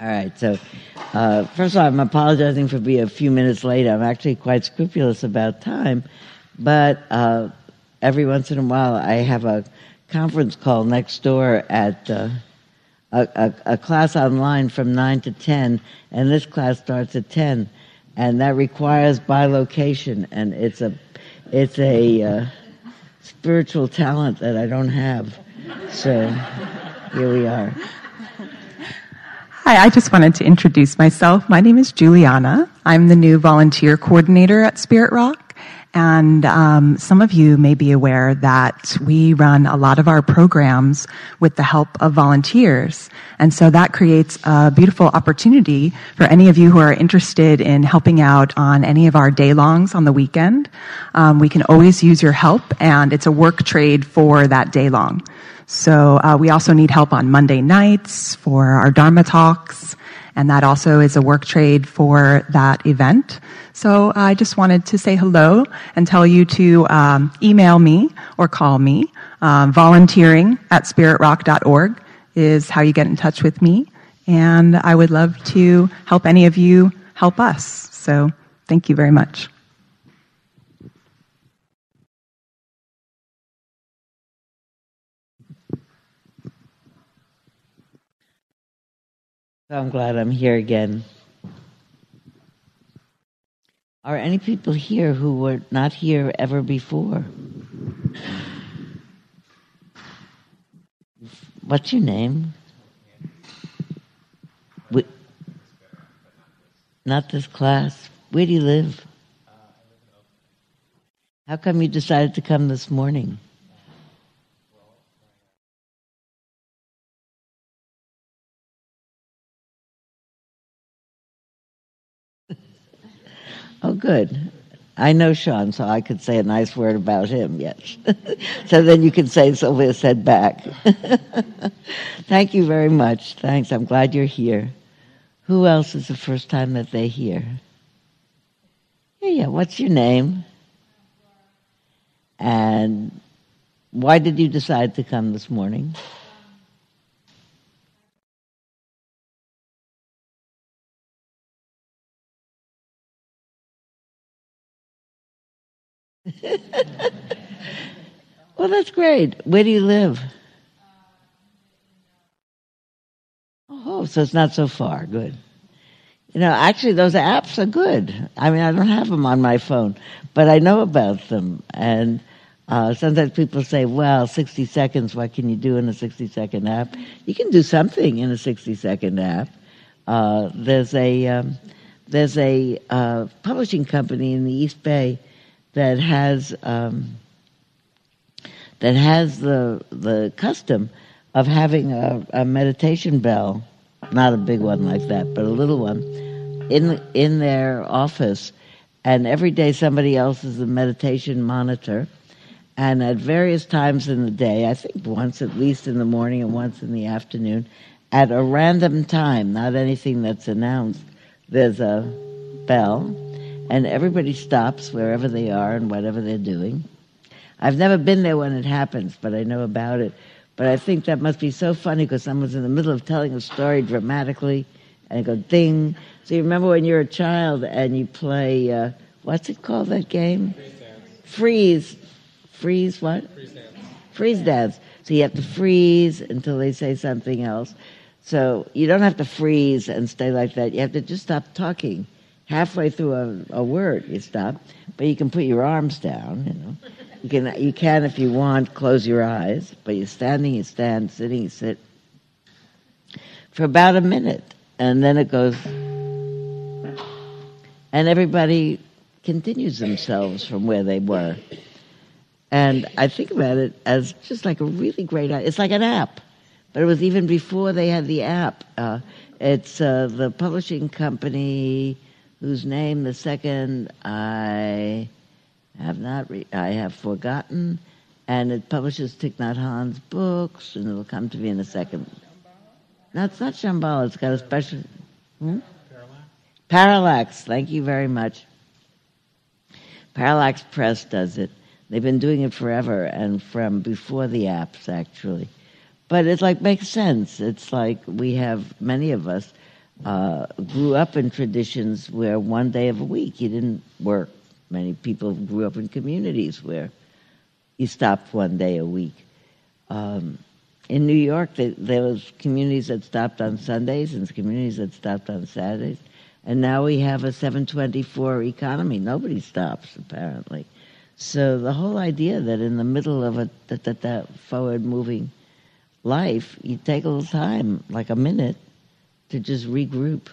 All right. So, uh, first of all, I'm apologizing for being a few minutes late. I'm actually quite scrupulous about time, but uh, every once in a while, I have a conference call next door at uh, a, a, a, class online from nine to ten, and this class starts at ten, and that requires bilocation, and it's a it's a uh, spiritual talent that I don't have. So here we are. Hi, I just wanted to introduce myself. My name is Juliana. I'm the new volunteer coordinator at Spirit Rock. And um, some of you may be aware that we run a lot of our programs with the help of volunteers. And so that creates a beautiful opportunity for any of you who are interested in helping out on any of our day longs on the weekend. Um, we can always use your help, and it's a work trade for that day long. So uh, we also need help on Monday nights for our Dharma talks, and that also is a work trade for that event. So I just wanted to say hello and tell you to um, email me or call me. Um, volunteering at spiritrock.org is how you get in touch with me, and I would love to help any of you help us. So thank you very much. I'm glad I'm here again. Are any people here who were not here ever before? What's your name? We, not this class. Where do you live? How come you decided to come this morning? Oh, good. I know Sean, so I could say a nice word about him, yes. so then you can say Sylvia said back. Thank you very much. Thanks. I'm glad you're here. Who else is the first time that they hear? Yeah, yeah. What's your name? And why did you decide to come this morning? well, that's great. Where do you live? Oh, so it's not so far. Good. You know, actually, those apps are good. I mean, I don't have them on my phone, but I know about them. And uh, sometimes people say, well, 60 seconds, what can you do in a 60 second app? You can do something in a 60 second app. Uh, there's a, um, there's a uh, publishing company in the East Bay that has um, that has the the custom of having a, a, meditation bell, not a big one like that, but a little one, in in their office, and every day somebody else is the meditation monitor, and at various times in the day, I think once at least in the morning and once in the afternoon, at a random time, not anything that's announced, there's a bell and everybody stops wherever they are and whatever they're doing. I've never been there when it happens, but I know about it. But I think that must be so funny because someone's in the middle of telling a story dramatically, and it goes ding. So you remember when you're a child and you play, uh, what's it called, that game? Freeze. Freeze what? Freeze dance. Freeze dance. So you have to freeze until they say something else. So you don't have to freeze and stay like that. You have to just stop talking halfway through a, a word, you stop, but you can put your arms down, you know. You can, you can, if you want, close your eyes, but you're standing, you stand, sitting, you sit, for about a minute, and then it goes, and everybody continues themselves from where they were. And I think about it as just like a really great, it's like an app, but it was even before they had the app. Uh, it's uh, the publishing company, whose name the second I have not re- I have forgotten, and it publishes Thich Nhat Hanh's books, and it'll come to me in a second. No, it's not Shambhala. It's got a special. Hmm? Parallax. Parallax. Thank you very much. Parallax Press does it. They've been doing it forever, and from before the apps, actually. But it like makes sense. It's like we have many of us uh, grew up in traditions where one day of a week you didn't work. Many people grew up in communities where you stopped one day a week. Um, in New York, there was communities that stopped on Sundays and communities that stopped on Saturdays. And now we have a 724 economy. Nobody stops, apparently. So the whole idea that in the middle of a that, that, that forward moving life, you take a little time, like a minute, to just regroup.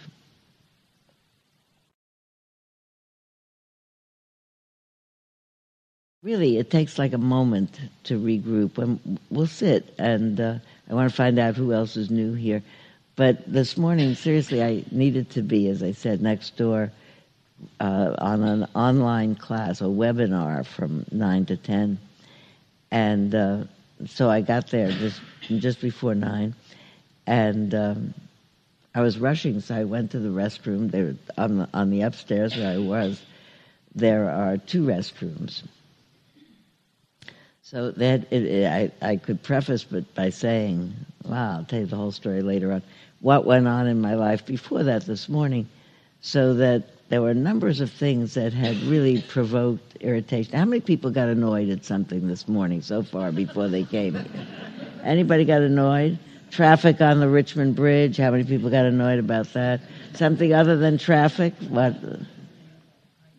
Really, it takes like a moment to regroup. And we'll sit, and uh, I want to find out who else is new here. But this morning, seriously, I needed to be, as I said, next door uh, on an online class, a webinar from 9 to 10. And uh, so I got there just, just before 9. And um, I was rushing, so I went to the restroom. There, on, the, on the upstairs where I was, there are two restrooms. So that it, it, I, I could preface but by saying, wow, I'll tell you the whole story later on what went on in my life before that this morning, so that there were numbers of things that had really provoked irritation. How many people got annoyed at something this morning so far before they came? Anybody got annoyed? Traffic on the Richmond Bridge. How many people got annoyed about that? Something other than traffic? What?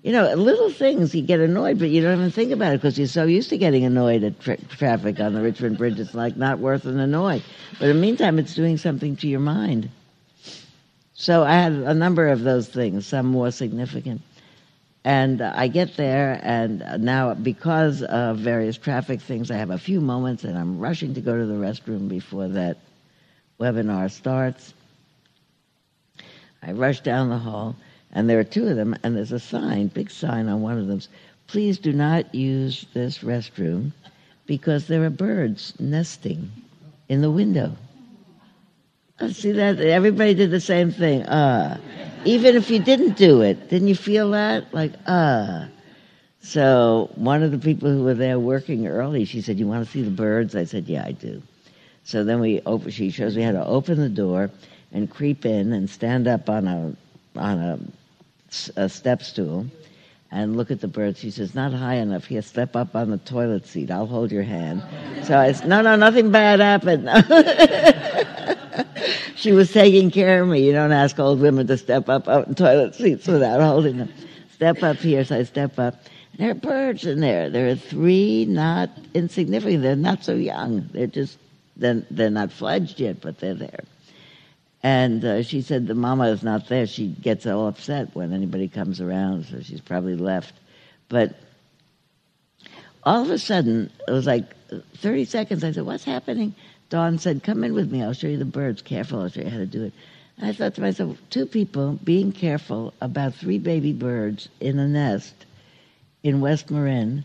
You know, little things you get annoyed, but you don't even think about it because you're so used to getting annoyed at tra- traffic on the Richmond Bridge. It's like not worth an annoy. But in the meantime, it's doing something to your mind. So I had a number of those things, some more significant. And I get there, and now because of various traffic things, I have a few moments, and I'm rushing to go to the restroom before that webinar starts. I rush down the hall, and there are two of them, and there's a sign, big sign on one of them. Please do not use this restroom because there are birds nesting in the window. Oh, see that? Everybody did the same thing. Uh, even if you didn't do it, didn't you feel that? Like, uh. So one of the people who were there working early, she said, "You want to see the birds?" I said, "Yeah, I do." So then we open. She shows me how to open the door and creep in and stand up on a on a a step stool and look at the birds. She says, not high enough. Here, step up on the toilet seat. I'll hold your hand. So I said, no, no, nothing bad happened. she was taking care of me. You don't ask old women to step up on toilet seats without holding them. Step up here. So I step up. There are birds in there. There are three not insignificant. They're not so young. They're just, they're, they're not fledged yet, but they're there. And uh, she said the mama is not there. She gets all upset when anybody comes around, so she's probably left. But all of a sudden, it was like 30 seconds. I said, What's happening? Dawn said, Come in with me. I'll show you the birds. Careful, I'll show you how to do it. And I thought to myself, two people being careful about three baby birds in a nest in West Marin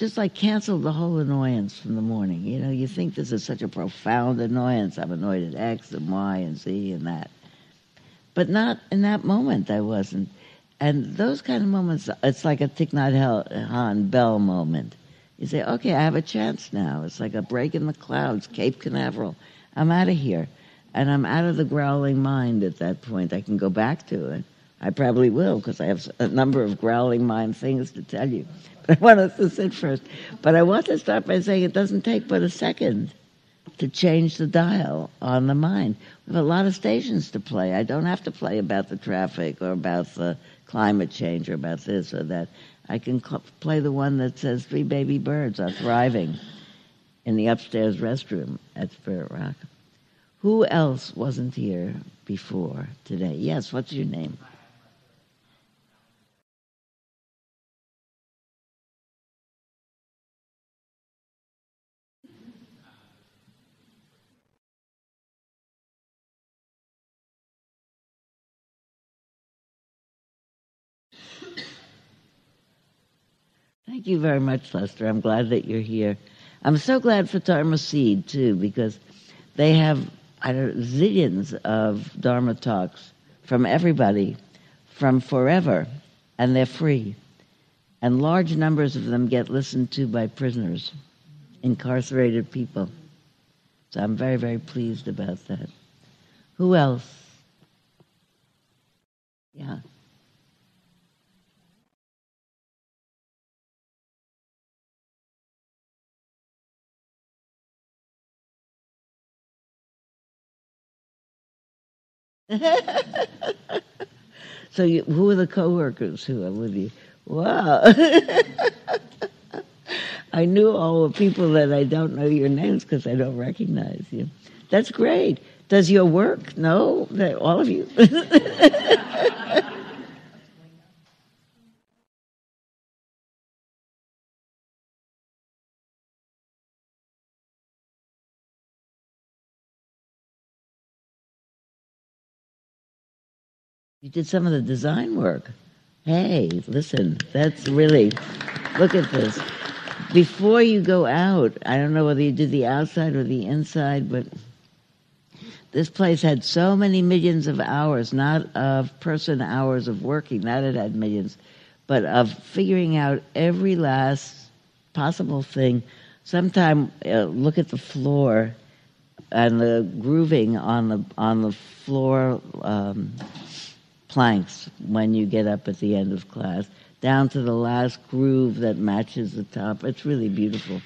just like canceled the whole annoyance from the morning. You know, you think this is such a profound annoyance. I'm annoyed at X and Y and Z and that. But not in that moment, I wasn't. And those kind of moments, it's like a Thich Nhat Hanh Bell moment. You say, okay, I have a chance now. It's like a break in the clouds, Cape Canaveral. I'm out of here. And I'm out of the growling mind at that point. I can go back to it. I probably will because I have a number of growling mind things to tell you. I want us to sit first. But I want to start by saying it doesn't take but a second to change the dial on the mind. We have a lot of stations to play. I don't have to play about the traffic or about the climate change or about this or that. I can cl- play the one that says three baby birds are thriving in the upstairs restroom at Spirit Rock. Who else wasn't here before today? Yes, what's your name? Thank you very much, Lester. I'm glad that you're here. I'm so glad for Dharma Seed, too, because they have I don't zillions of Dharma talks from everybody from forever, and they're free. And large numbers of them get listened to by prisoners, incarcerated people. So I'm very, very pleased about that. Who else? so, you, who are the coworkers who are with you? Wow. I knew all the people that I don't know your names because I don't recognize you. That's great. Does your work? No, all of you. You did some of the design work. Hey, listen, that's really, look at this. Before you go out, I don't know whether you did the outside or the inside, but this place had so many millions of hours, not of person hours of working, that it had millions, but of figuring out every last possible thing. Sometime uh, look at the floor and the grooving on the on the floor um, planks when you get up at the end of class, down to the last groove that matches the top. It's really beautiful.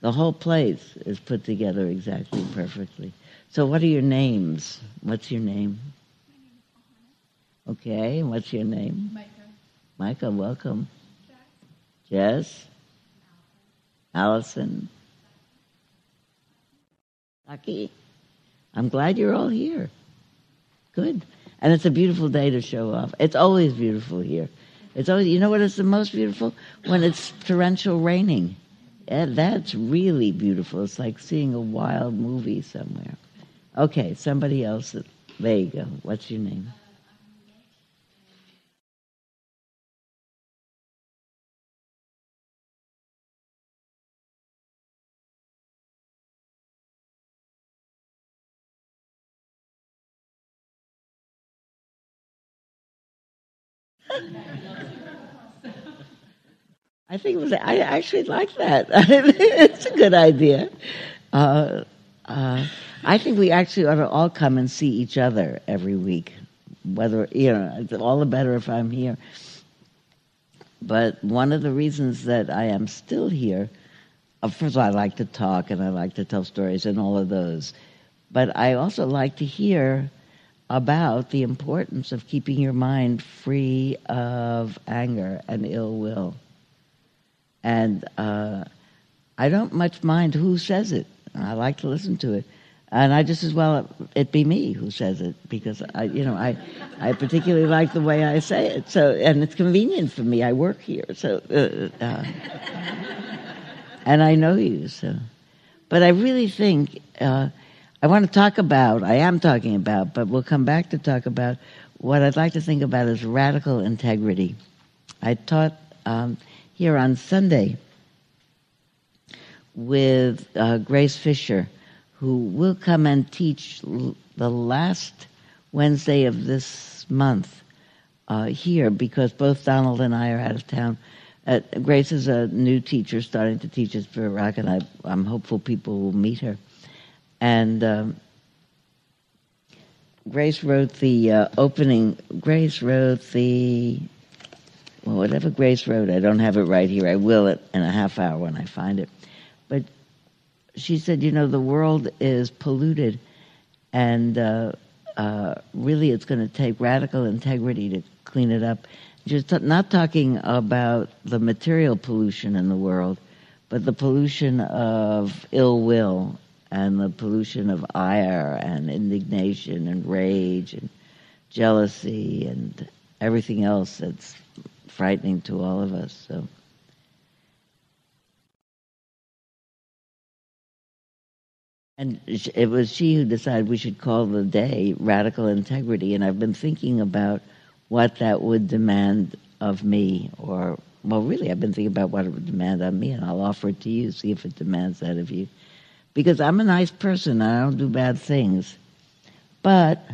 The whole place is put together exactly perfectly. So, what are your names? What's your name? Okay, what's your name? Micah. Micah, welcome. Jess? Allison? Lucky? I'm glad you're all here. Good. And it's a beautiful day to show off. It's always beautiful here. It's always, you know what is the most beautiful? When it's torrential raining. That's really beautiful. It's like seeing a wild movie somewhere. Okay, somebody else. There you go. What's your name? I think it was, I actually like that. it's a good idea. Uh, uh, I think we actually ought to all come and see each other every week. Whether, you know, it's all the better if I'm here. But one of the reasons that I am still here, of course, I like to talk and I like to tell stories and all of those. But I also like to hear about the importance of keeping your mind free of anger and ill will. And uh, I don't much mind who says it. I like to listen to it. And I just as well it be me who says it because I, you know, I, I particularly like the way I say it. So, and it's convenient for me. I work here, so, uh, uh, and I know you. So, but I really think uh, I want to talk about, I am talking about, but we'll come back to talk about what I'd like to think about is radical integrity. I taught um, here on Sunday with uh, Grace Fisher, who will come and teach l- the last Wednesday of this month uh, here because both Donald and I are out of town. Uh, Grace is a new teacher starting to teach at Spirit Rock, and I, I'm hopeful people will meet her. And um, Grace wrote the uh, opening. Grace wrote the well, whatever Grace wrote. I don't have it right here. I will it in a half hour when I find it. But she said, you know, the world is polluted, and uh, uh, really, it's going to take radical integrity to clean it up. Just not talking about the material pollution in the world, but the pollution of ill will and the pollution of ire and indignation and rage and jealousy and everything else that's frightening to all of us. So. And it was she who decided we should call the day Radical Integrity. And I've been thinking about what that would demand of me, or, well, really, I've been thinking about what it would demand of me, and I'll offer it to you, see if it demands that of you because I'm a nice person. I don't do bad things. But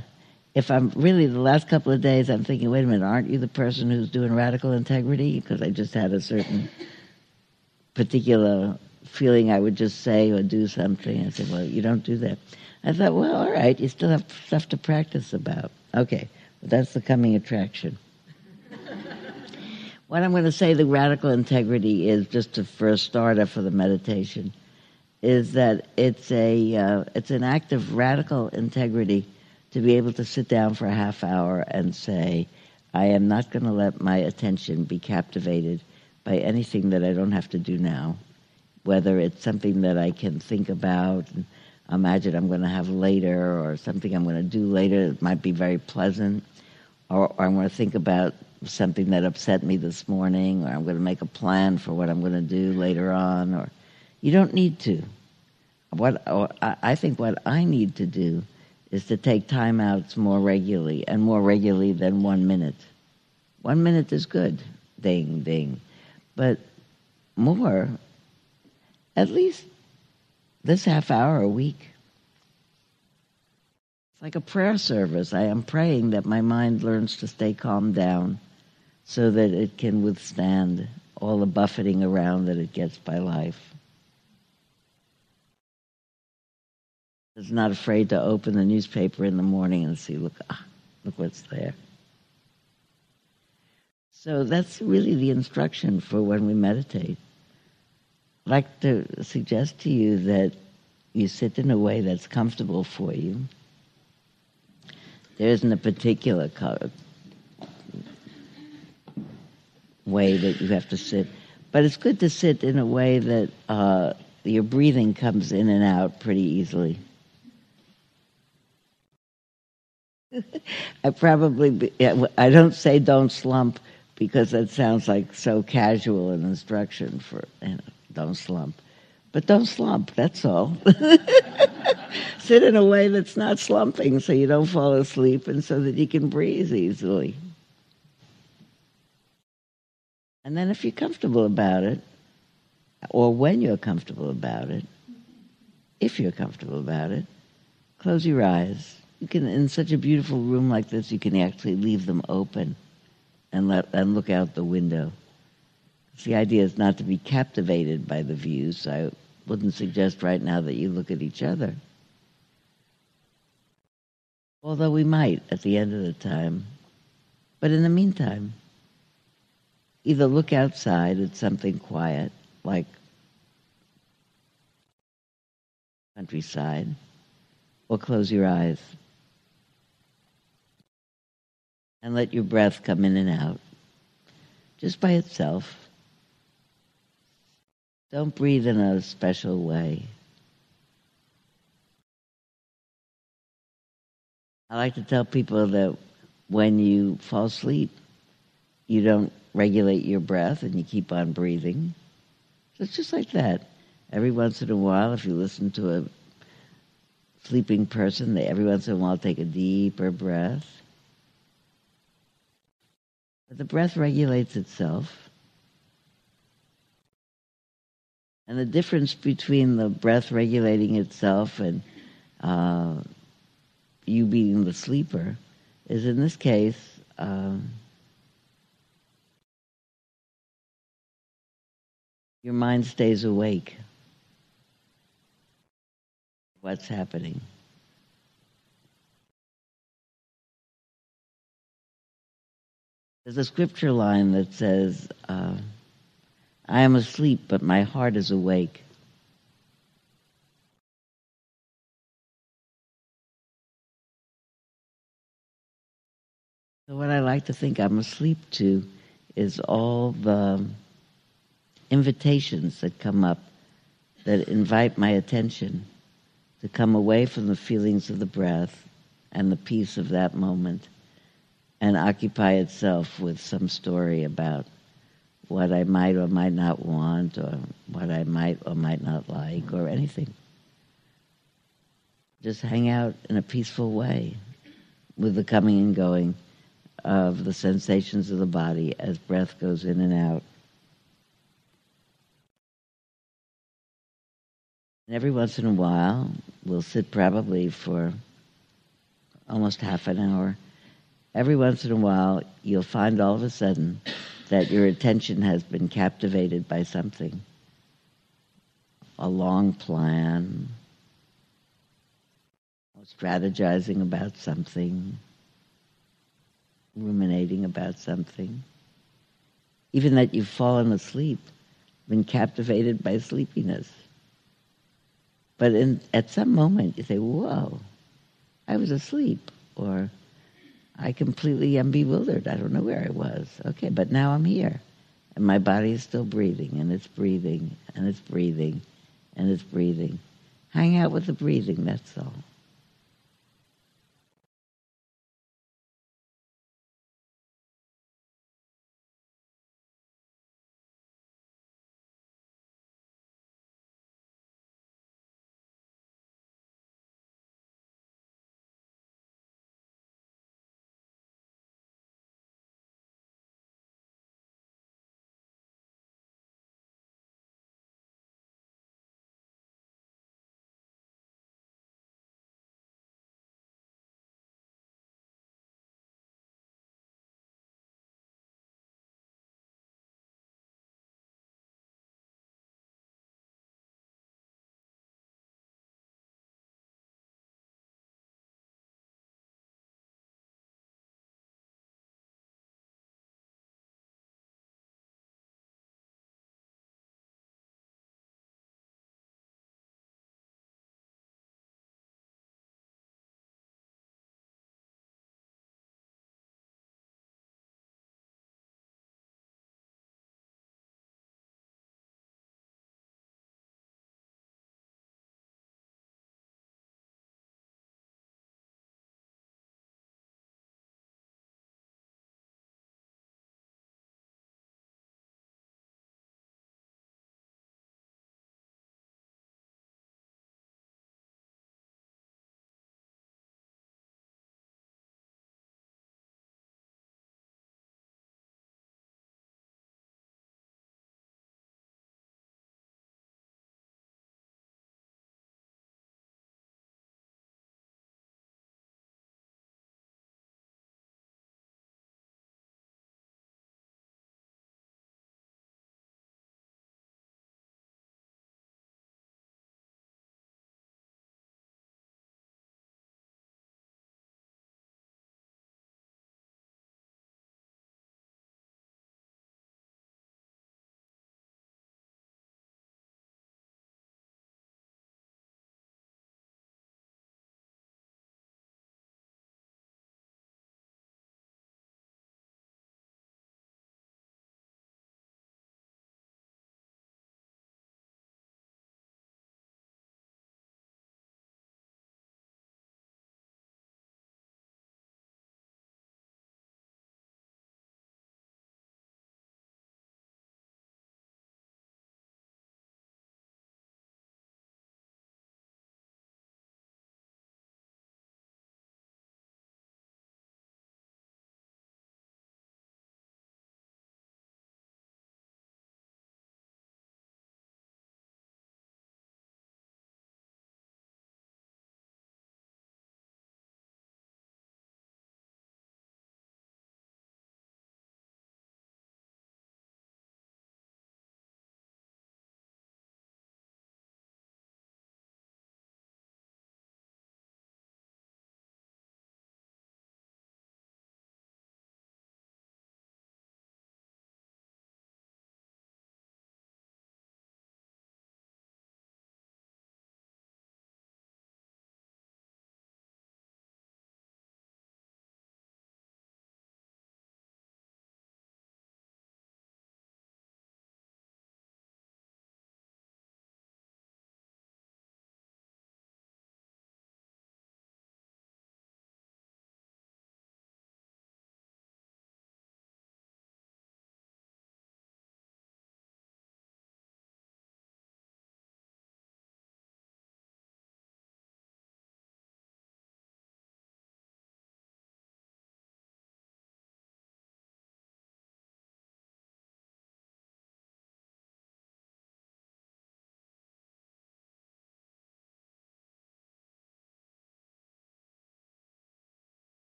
if I'm really the last couple of days, I'm thinking, wait a minute, aren't you the person who's doing radical integrity? Because I just had a certain particular feeling I would just say or do something. I said, well, you don't do that. I thought, well, all right, you still have stuff to practice about. Okay, but that's the coming attraction. what I'm going to say, the radical integrity is just for a first starter for the meditation is that it's a uh, it's an act of radical integrity to be able to sit down for a half hour and say, I am not going to let my attention be captivated by anything that I don't have to do now, whether it's something that I can think about and imagine I'm going to have later or something I'm going to do later that might be very pleasant, or, or I'm going to think about something that upset me this morning, or I'm going to make a plan for what I'm going to do later on, or you don't need to. What oh, I think what I need to do is to take timeouts more regularly and more regularly than one minute. One minute is good, ding, ding. But more, at least this half hour a week. It's like a prayer service. I am praying that my mind learns to stay calm down so that it can withstand all the buffeting around that it gets by life. Is not afraid to open the newspaper in the morning and see, look, ah, look what's there. So that's really the instruction for when we meditate. I'd like to suggest to you that you sit in a way that's comfortable for you. There isn't a particular color, way that you have to sit, but it's good to sit in a way that uh, your breathing comes in and out pretty easily. I probably, I don't say don't slump because that sounds like so casual an instruction for, you know, don't slump. But don't slump, that's all. Sit in a way that's not slumping so you don't fall asleep and so that you can breathe easily. And then if you're comfortable about it, or when you're comfortable about it, if you're comfortable about it, close your eyes you can in such a beautiful room like this you can actually leave them open and let and look out the window. The idea is not to be captivated by the views. So i wouldn't suggest right now that you look at each other. Although we might at the end of the time. But in the meantime either look outside at something quiet like countryside or close your eyes and let your breath come in and out just by itself. Don't breathe in a special way. I like to tell people that when you fall asleep, you don't regulate your breath and you keep on breathing. So it's just like that. Every once in a while, if you listen to a sleeping person, they every once in a while take a deeper breath the breath regulates itself. And the difference between the breath regulating itself and uh, you being the sleeper is in this case, um, your mind stays awake. What's happening? There's a scripture line that says, uh, I am asleep, but my heart is awake. So, what I like to think I'm asleep to is all the invitations that come up that invite my attention to come away from the feelings of the breath and the peace of that moment and occupy itself with some story about what I might or might not want, or what I might or might not like, or anything. Just hang out in a peaceful way with the coming and going of the sensations of the body as breath goes in and out. And every once in a while, we'll sit probably for almost half an hour every once in a while you'll find all of a sudden that your attention has been captivated by something a long plan, strategizing about something, ruminating about something. Even that you've fallen asleep, been captivated by sleepiness. But in, at some moment you say, whoa, I was asleep. or I completely am bewildered. I don't know where I was. Okay, but now I'm here. And my body is still breathing, and it's breathing, and it's breathing, and it's breathing. Hang out with the breathing, that's all.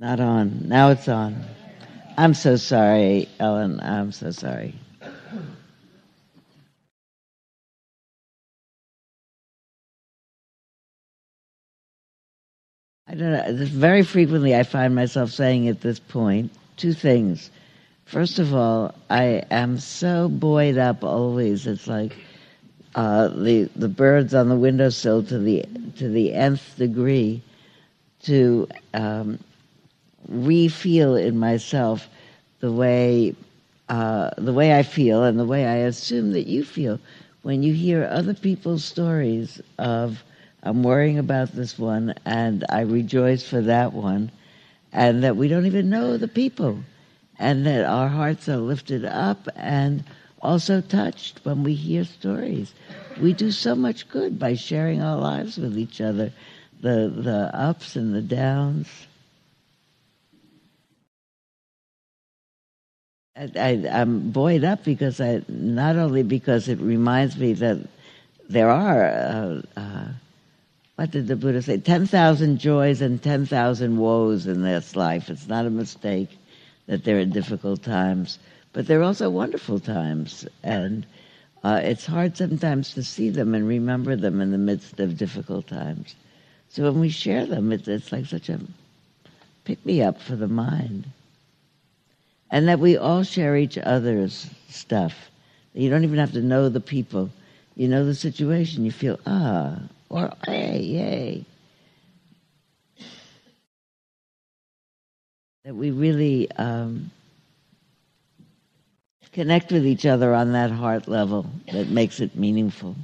Not on. Now it's on. I'm so sorry, Ellen. I'm so sorry. I don't know. Very frequently, I find myself saying at this point two things. First of all, I am so buoyed up always. It's like uh, the the birds on the windowsill to the to the nth degree to um, re-feel in myself the way uh, the way I feel and the way I assume that you feel when you hear other people's stories of I'm worrying about this one and I rejoice for that one and that we don't even know the people and that our hearts are lifted up and also touched when we hear stories. We do so much good by sharing our lives with each other, the the ups and the downs. I, am buoyed up because I not only because it reminds me that there are uh, uh, what did the Buddha say? Ten thousand joys and ten thousand woes in this life. It's not a mistake that there are difficult times, but there are also wonderful times, and uh, it's hard sometimes to see them and remember them in the midst of difficult times. So when we share them, it's, it's like such a pick me up for the mind and that we all share each other's stuff. You don't even have to know the people. You know the situation. You feel, ah, or hey, yay. That we really um, connect with each other on that heart level that makes it meaningful.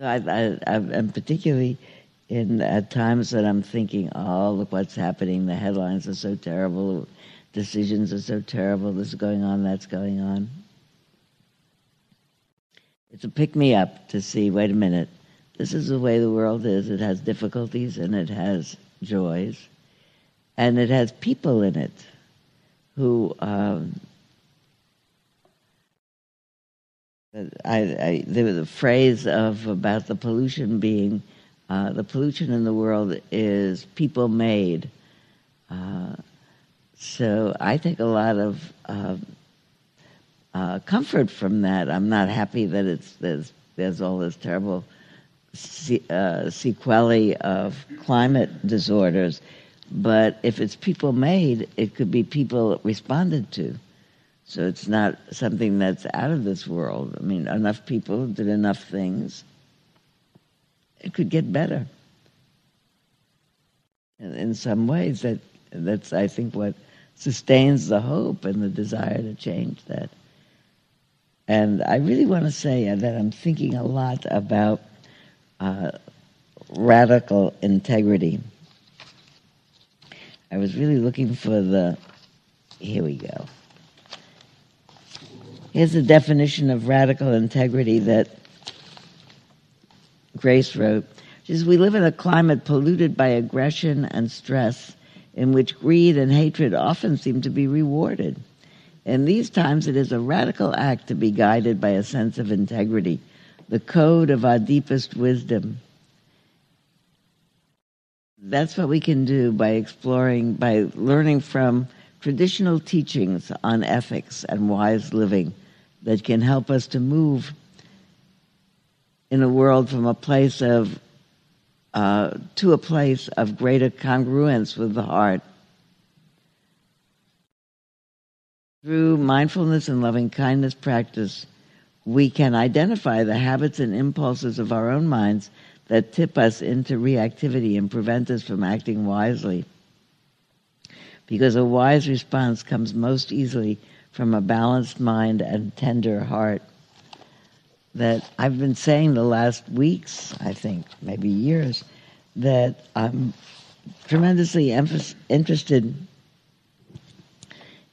I, I, I'm particularly in at times that I'm thinking, oh, look what's happening. The headlines are so terrible. Decisions are so terrible. This is going on. That's going on. It's a pick me up to see. Wait a minute. This is the way the world is. It has difficulties and it has joys, and it has people in it who. Um, I, I, was a phrase of about the pollution being uh, the pollution in the world is people made. Uh, so I take a lot of uh, comfort from that. I'm not happy that it's there's, there's all this terrible se- uh, sequelae of climate disorders, but if it's people made, it could be people responded to. So it's not something that's out of this world. I mean, enough people did enough things it could get better. And in some ways, that that's I think what sustains the hope and the desire to change that. And I really want to say that I'm thinking a lot about uh, radical integrity. I was really looking for the. Here we go. Here's a definition of radical integrity that Grace wrote, she says, We live in a climate polluted by aggression and stress, in which greed and hatred often seem to be rewarded. In these times, it is a radical act to be guided by a sense of integrity, the code of our deepest wisdom. That's what we can do by exploring, by learning from traditional teachings on ethics and wise living that can help us to move in the world from a place of uh, to a place of greater congruence with the heart. Through mindfulness and loving kindness practice, we can identify the habits and impulses of our own minds that tip us into reactivity and prevent us from acting wisely. Because a wise response comes most easily from a balanced mind and tender heart that I've been saying the last weeks, I think, maybe years, that I'm tremendously emph- interested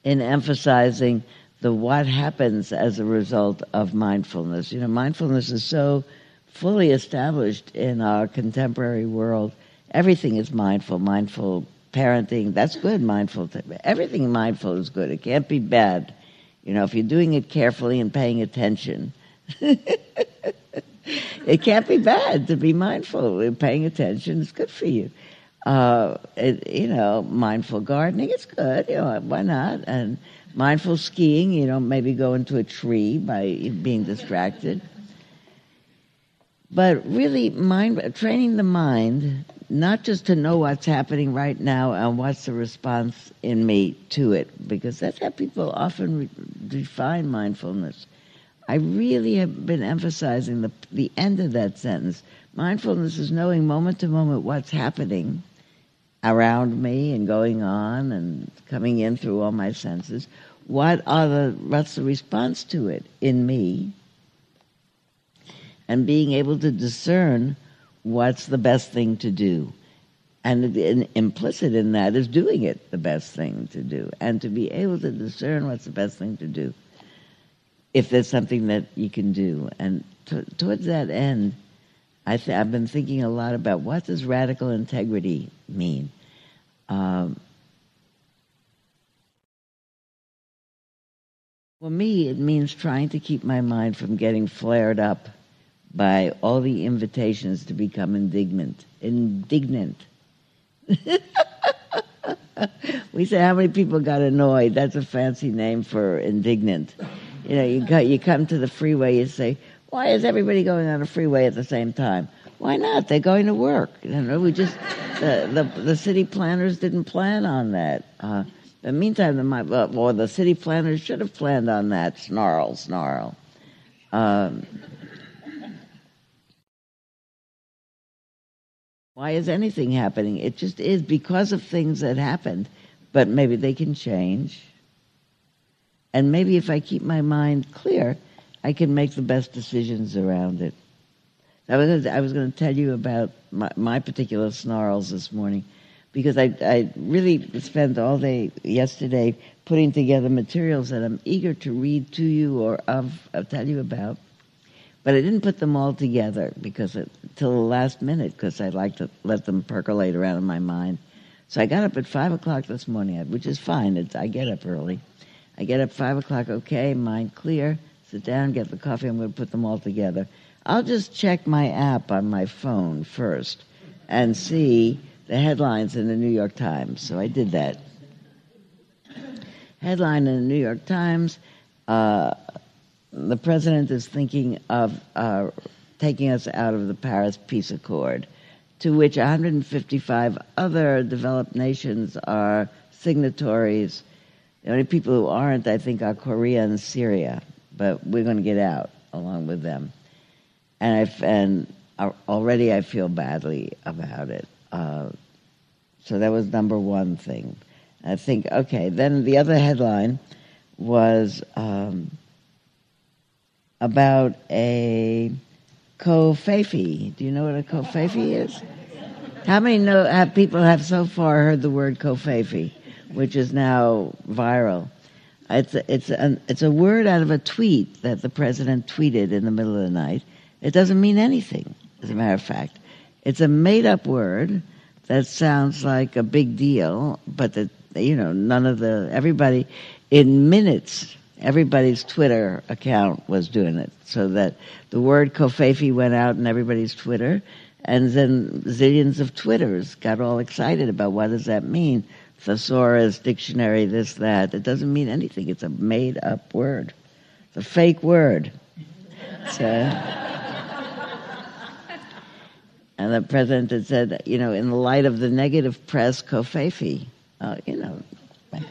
in emphasizing the what happens as a result of mindfulness. You know, mindfulness is so fully established in our contemporary world. Everything is mindful, mindful parenting. That's good, mindful. Everything mindful is good. It can't be bad. You know, if you're doing it carefully and paying attention. it can't be bad to be mindful. Paying attention is good for you. Uh, it, you know, mindful gardening is good. You know, why not? And mindful skiing. You know, maybe go into a tree by being distracted. But really, mind training the mind not just to know what's happening right now and what's the response in me to it, because that's how people often re- define mindfulness. I really have been emphasizing the, the end of that sentence. Mindfulness is knowing moment to moment what's happening around me and going on and coming in through all my senses. What are the, what's the response to it in me? And being able to discern what's the best thing to do. And, and implicit in that is doing it the best thing to do. And to be able to discern what's the best thing to do if there's something that you can do. And t- towards that end, I th- I've been thinking a lot about what does radical integrity mean. Um, for me, it means trying to keep my mind from getting flared up by all the invitations to become indignant. Indignant. we say how many people got annoyed. That's a fancy name for indignant. You know, you, go, you come to the freeway, you say, why is everybody going on a freeway at the same time? Why not? They're going to work. You know, we just the the, the city planners didn't plan on that. Uh, the meantime, the my well, the city planners should have planned on that. Snarl, snarl. Um, why is anything happening? It just is because of things that happened, but maybe they can change. And maybe if I keep my mind clear, I can make the best decisions around it. I was, I was going to tell you about my, my, particular snarls this morning because I, I really spent all day yesterday putting together materials that I'm eager to read to you or of, I'll tell you about. But I didn't put them all together because till the last minute because I like to let them percolate around in my mind. So I got up at five o'clock this morning, which is fine. It's, I get up early, I get up five o'clock, okay, mind clear, sit down, get the coffee, I'm going to put them all together. I'll just check my app on my phone first and see the headlines in the New York Times. So I did that. Headline in the New York Times uh, the president is thinking of uh, taking us out of the Paris Peace Accord, to which 155 other developed nations are signatories the only people who aren't, I think, are Korea and Syria, but we're going to get out along with them. And, I, and already I feel badly about it. Uh, so that was number one thing. I think, okay, then the other headline was um, about a covfefe. Do you know what a covfefe is? How many know, have people have so far heard the word covfefe? Which is now viral. It's a, it's a, it's a word out of a tweet that the president tweeted in the middle of the night. It doesn't mean anything, as a matter of fact. It's a made up word that sounds like a big deal, but that, you know, none of the, everybody, in minutes, everybody's Twitter account was doing it. So that the word covfefe went out in everybody's Twitter, and then zillions of Twitters got all excited about what does that mean thesaurus, dictionary, this, that. It doesn't mean anything. It's a made up word. It's a fake word. So, and the president had said, you know, in the light of the negative press, covfefe, uh, you know.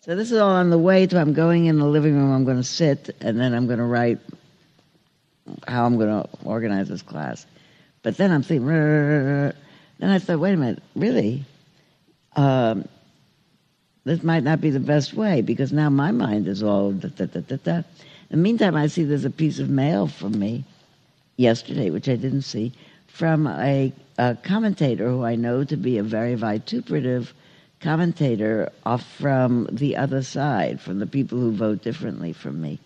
so this is all on the way to I'm going in the living room, I'm going to sit, and then I'm going to write how I'm going to organize this class. But then I'm thinking, then I thought, wait a minute, really? Um, this might not be the best way because now my mind is all da da da da da. In the meantime, I see there's a piece of mail from me yesterday, which I didn't see, from a, a commentator who I know to be a very vituperative commentator off from the other side, from the people who vote differently from me.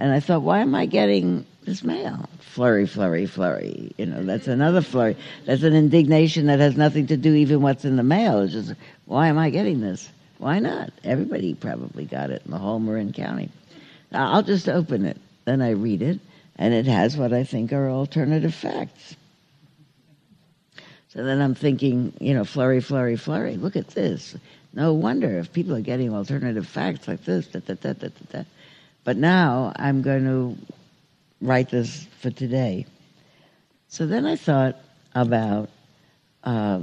And I thought, why am I getting this mail? Flurry, flurry, flurry. You know, that's mm-hmm. another flurry. That's an indignation that has nothing to do even what's in the mail. It's just, why am I getting this? Why not? Everybody probably got it in the whole Marin County. I'll just open it. Then I read it, and it has what I think are alternative facts. So then I'm thinking, you know, flurry, flurry, flurry. Look at this. No wonder if people are getting alternative facts like this. Da, da, da, da, da, da. But now I'm going to write this for today. So then I thought about. Uh,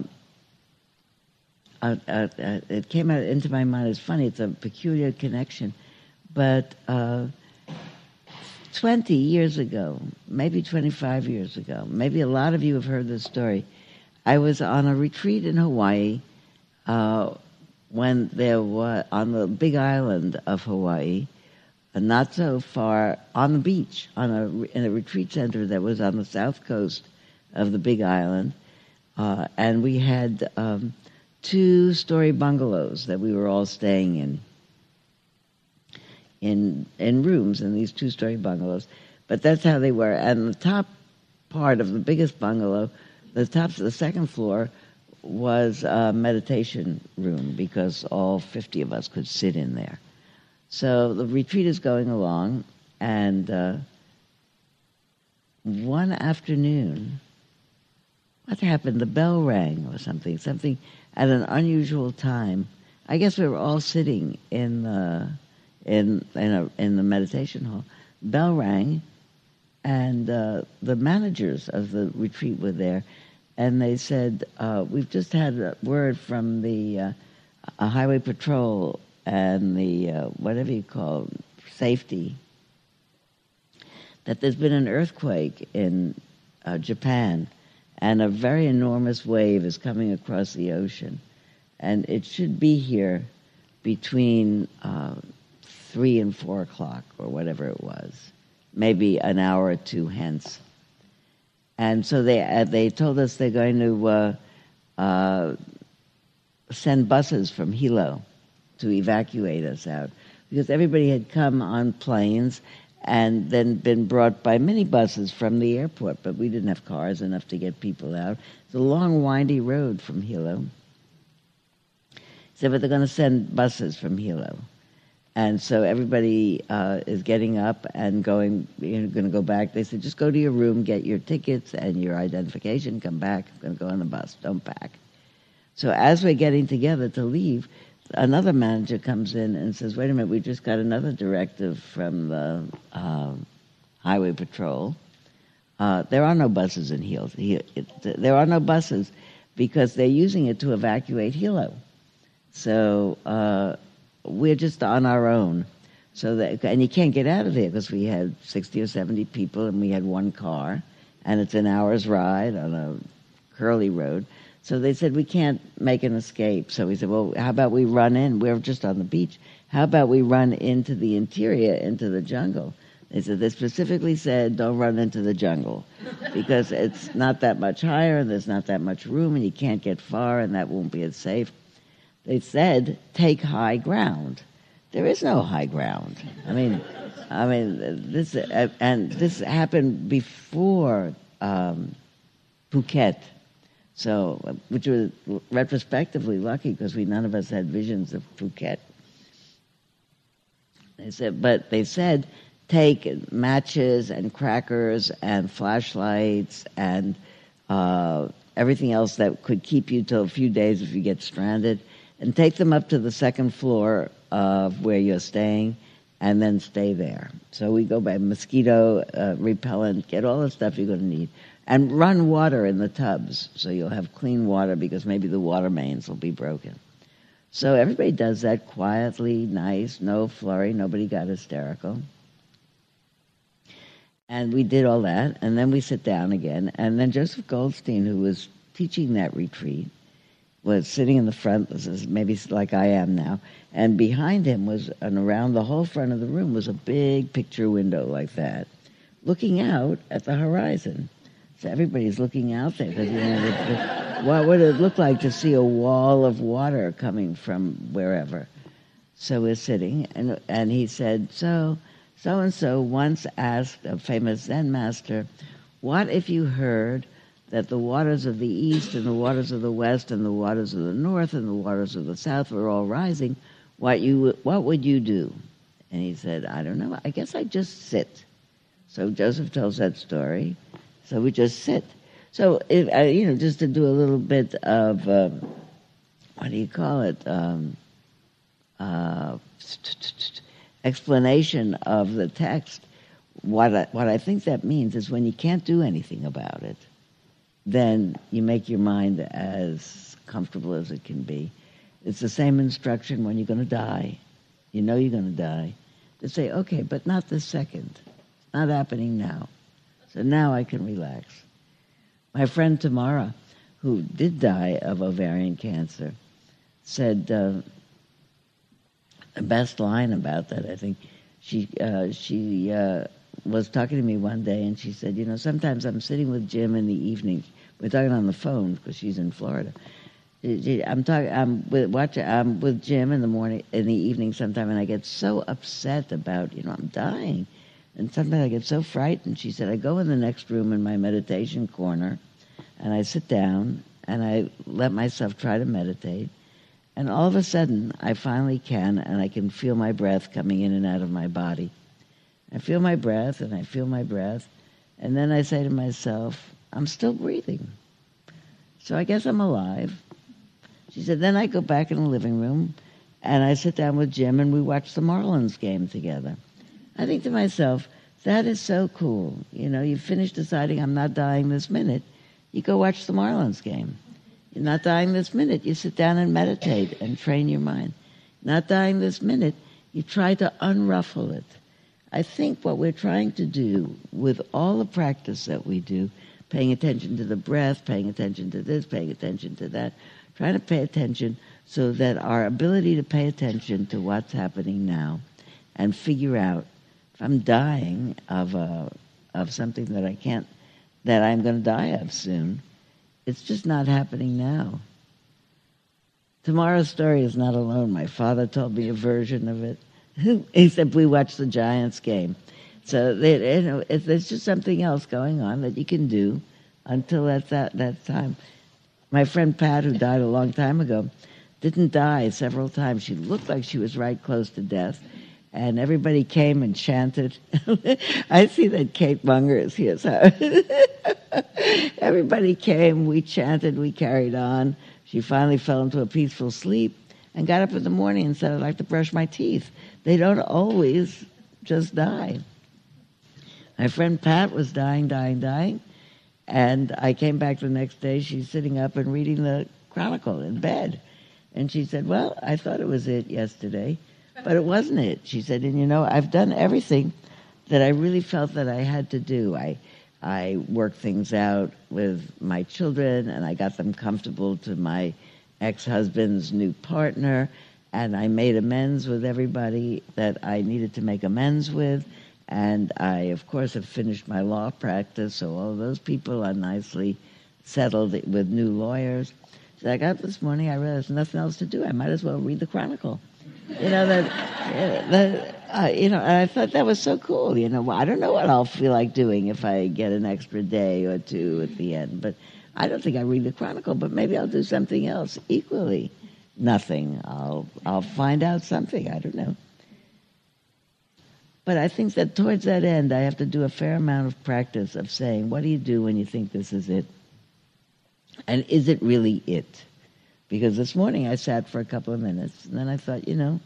uh, uh, it came out into my mind. It's funny. It's a peculiar connection, but uh, 20 years ago, maybe 25 years ago, maybe a lot of you have heard this story. I was on a retreat in Hawaii uh, when there was on the big island of Hawaii, not so far on the beach, on a in a retreat center that was on the south coast of the big island, uh, and we had um, two-story bungalows that we were all staying in, in in rooms in these two-story bungalows. But that's how they were. And the top part of the biggest bungalow, the top of the second floor, was a meditation room because all 50 of us could sit in there. So the retreat is going along, and uh, one afternoon, what happened? The bell rang or something, something at an unusual time. I guess we were all sitting in the in in, a, in the meditation hall. Bell rang, and uh, the managers of the retreat were there, and they said, uh, "We've just had a word from the uh, highway patrol and the uh, whatever you call safety that there's been an earthquake in uh, Japan." and a very enormous wave is coming across the ocean. And it should be here between uh, 3 and 4 o'clock, or whatever it was, maybe an hour or two hence. And so they, uh, they told us they're going to uh, uh send buses from Hilo to evacuate us out because everybody had come on planes and then been brought by minibuses from the airport, but we didn't have cars enough to get people out. It's a long, windy road from Hilo. So, but they're going to send buses from Hilo. And so everybody uh, is getting up and going, you're going to go back. They said, just go to your room, get your tickets and your identification, come back. I'm going to go on the bus, don't pack. So as we're getting together to leave, another manager comes in and says, "Wait a minute, we just got another directive from the uh, highway patrol. Uh, there are no buses in Hilo. There are no buses because they're using it to evacuate Hilo. So uh, we're just on our own. So that, and you can't get out of there because we had 60 or 70 people and we had one car, and it's an hour's ride on a curly road. So they said, we can't make an escape. So we said, well, how about we run in? We're just on the beach. How about we run into the interior, into the jungle? They said, they specifically said, don't run into the jungle because it's not that much higher and there's not that much room and you can't get far and that won't be as safe. They said, take high ground. There is no high ground. I mean, I mean, this, uh, and this happened before um, Phuket so, which was retrospectively lucky because we none of us had visions of Phuket. They said, but they said take matches and crackers and flashlights and uh, everything else that could keep you till a few days if you get stranded, and take them up to the second floor of where you're staying, and then stay there. So we go by mosquito uh, repellent, get all the stuff you're going to need and run water in the tubs so you'll have clean water because maybe the water mains will be broken. So everybody does that quietly, nice, no flurry, nobody got hysterical. And we did all that, and then we sit down again, and then Joseph Goldstein, who was teaching that retreat, was sitting in the front, maybe like I am now, and behind him was, and around the whole front of the room was a big picture window like that, looking out at the horizon. So everybody's looking out there because you know, the, the, what would it look like to see a wall of water coming from wherever? So we're sitting, and and he said, so so and so once asked a famous Zen master, what if you heard that the waters of the east and the waters of the west and the waters of the north and the waters of the south were all rising? What you what would you do? And he said, I don't know. I guess I'd just sit. So Joseph tells that story. So we just sit. So, if, uh, you know, just to do a little bit of, um, what do you call it? Um, uh, explanation of the text. What I, what I think that means is when you can't do anything about it, then you make your mind as comfortable as it can be. It's the same instruction when you're going to die. You know you're going to die. To say, okay, but not this second. It's not happening now. So now I can relax. My friend Tamara, who did die of ovarian cancer, said uh, the best line about that. I think she uh, she uh, was talking to me one day, and she said, "You know, sometimes I'm sitting with Jim in the evening. We're talking on the phone because she's in Florida, I'm talking. I'm with watch. I'm with Jim in the morning, in the evening, sometime, and I get so upset about you know I'm dying, and sometimes I get so frightened. She said I go in the next room in my meditation corner, and I sit down and I let myself try to meditate, and all of a sudden I finally can, and I can feel my breath coming in and out of my body. I feel my breath, and I feel my breath, and then I say to myself, I'm still breathing. So I guess I'm alive she said, then I go back in the living room and I sit down with Jim and we watch the Marlins game together. I think to myself, that is so cool. You know, you finish deciding I'm not dying this minute, you go watch the Marlins game. You're not dying this minute, you sit down and meditate and train your mind. Not dying this minute, you try to unruffle it. I think what we're trying to do with all the practice that we do, paying attention to the breath, paying attention to this, paying attention to that, trying to pay attention so that our ability to pay attention to what's happening now and figure out if I'm dying of a, of something that I can't that I'm going to die of soon, it's just not happening now. Tomorrow's story is not alone. My father told me a version of it. he said we watched the Giants game. So there's just something else going on that you can do until that, that time. My friend Pat, who died a long time ago, didn't die several times. She looked like she was right close to death. And everybody came and chanted. I see that Kate Munger is here. So everybody came, we chanted, we carried on. She finally fell into a peaceful sleep and got up in the morning and said, I'd like to brush my teeth. They don't always just die. My friend Pat was dying, dying, dying. And I came back the next day. She's sitting up and reading the Chronicle in bed. And she said, Well, I thought it was it yesterday, but it wasn't it. She said, And you know, I've done everything that I really felt that I had to do. I, I worked things out with my children and I got them comfortable to my ex husband's new partner. And I made amends with everybody that I needed to make amends with. And I, of course, have finished my law practice, so all those people are nicely settled with new lawyers. So I got up this morning, I realized nothing else to do. I might as well read the Chronicle. You know, that, that uh, you know, and I thought that was so cool. You know, I don't know what I'll feel like doing if I get an extra day or two at the end, but I don't think I read the Chronicle, but maybe I'll do something else equally. Nothing. I'll I'll find out something. I don't know. But I think that towards that end, I have to do a fair amount of practice of saying, what do you do when you think this is it? And is it really it? Because this morning I sat for a couple of minutes and then I thought, you know,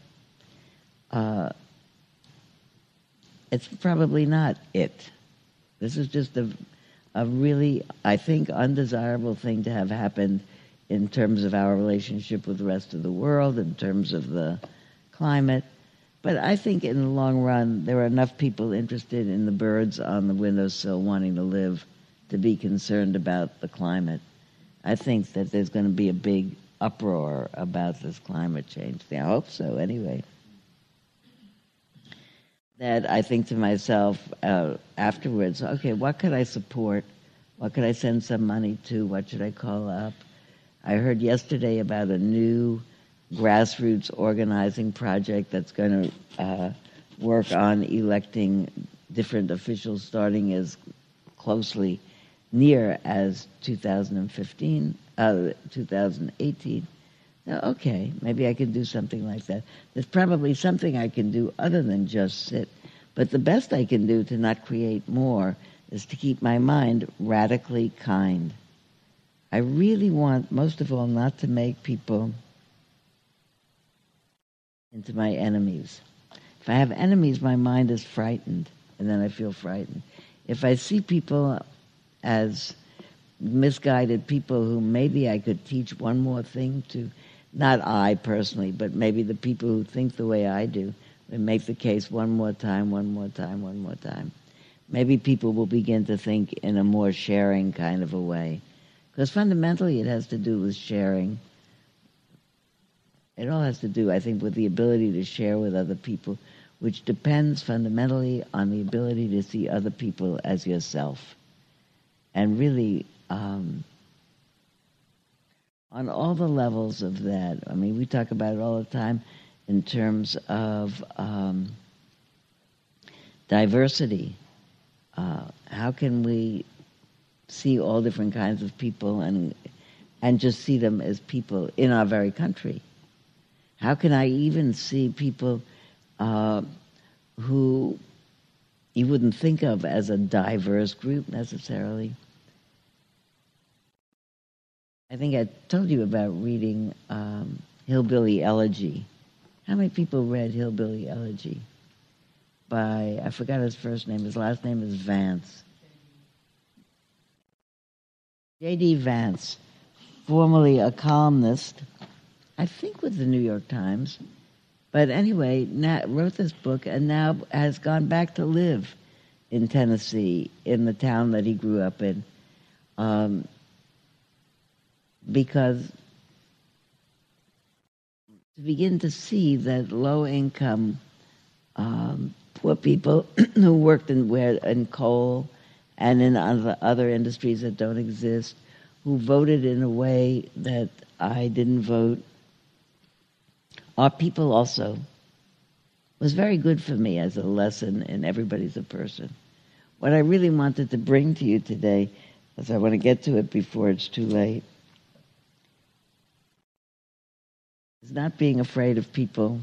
uh, it's probably not it. This is just a, a really, I think, undesirable thing to have happened in terms of our relationship with the rest of the world, in terms of the climate. But I think in the long run, there are enough people interested in the birds on the windowsill wanting to live to be concerned about the climate. I think that there's going to be a big uproar about this climate change thing. I hope so, anyway. That I think to myself uh, afterwards, okay, what could I support? What could I send some money to? What should I call up? I heard yesterday about a new grassroots organizing project that's going to uh, work on electing different officials starting as closely near as 2015, uh, 2018. Okay, maybe I can do something like that. There's probably something I can do other than just sit. But the best I can do to not create more is to keep my mind radically kind. I really want, most of all, not to make people into my enemies. If I have enemies, my mind is frightened, and then I feel frightened. If I see people as misguided people who maybe I could teach one more thing to, not I personally, but maybe the people who think the way I do, and make the case one more time, one more time, one more time. Maybe people will begin to think in a more sharing kind of a way. Because fundamentally, it has to do with sharing. It all has to do, I think, with the ability to share with other people, which depends fundamentally on the ability to see other people as yourself. And really, um, on all the levels of that, I mean, we talk about it all the time in terms of um, diversity. Uh, how can we see all different kinds of people and and just see them as people in our very country. How can I even see people uh, who you wouldn't think of as a diverse group necessarily? I think I told you about reading um, Hillbilly Elegy. How many people read Hillbilly Elegy? By, I forgot his first name, his last name is Vance. J.D. Vance, formerly a columnist, I think with the New York Times, but anyway, Nat wrote this book and now has gone back to live in Tennessee, in the town that he grew up in, um, because to begin to see that low income um, poor people who worked in where in coal and in other, other industries that don't exist, who voted in a way that I didn't vote, are people also, was very good for me as a lesson in everybody's a person. What I really wanted to bring to you today, as I want to get to it before it's too late, is not being afraid of people.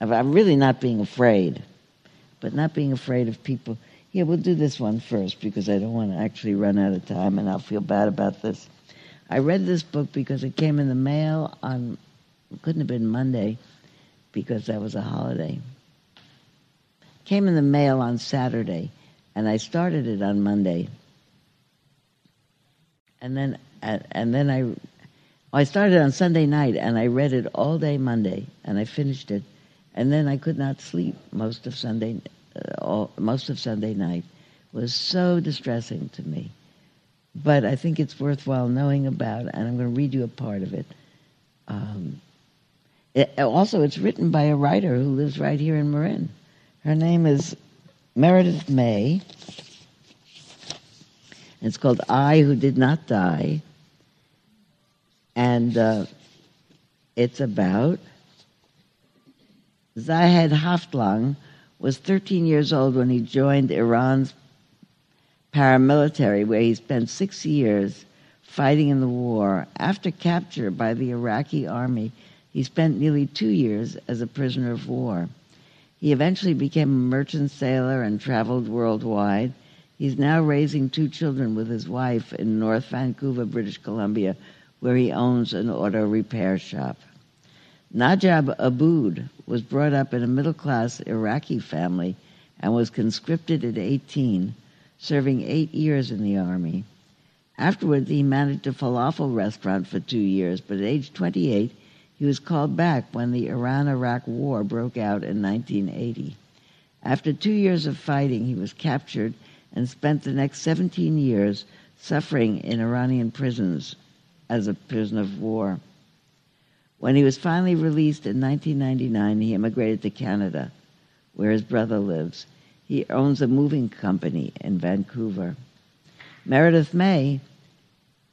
I'm really not being afraid, but not being afraid of people yeah, we'll do this one first because I don't want to actually run out of time and I'll feel bad about this. I read this book because it came in the mail on, couldn't have been Monday because that was a holiday. Came in the mail on Saturday and I started it on Monday. And then, and then I, I started on Sunday night and I read it all day Monday and I finished it. And then I could not sleep most of Sunday uh, all, most of Sunday night was so distressing to me. But I think it's worthwhile knowing about, and I'm going to read you a part of it. Um, it also, it's written by a writer who lives right here in Marin. Her name is Meredith May. It's called I Who Did Not Die. And uh, it's about Zahed Haftlang, was 13 years old when he joined Iran's paramilitary, where he spent six years fighting in the war. After capture by the Iraqi army, he spent nearly two years as a prisoner of war. He eventually became a merchant sailor and traveled worldwide. He's now raising two children with his wife in North Vancouver, British Columbia, where he owns an auto repair shop. Najah Aboud was brought up in a middle class Iraqi family and was conscripted at 18, serving eight years in the army. Afterwards, he managed a falafel restaurant for two years, but at age 28, he was called back when the Iran Iraq War broke out in 1980. After two years of fighting, he was captured and spent the next 17 years suffering in Iranian prisons as a prisoner of war. When he was finally released in 1999, he immigrated to Canada, where his brother lives. He owns a moving company in Vancouver. Meredith May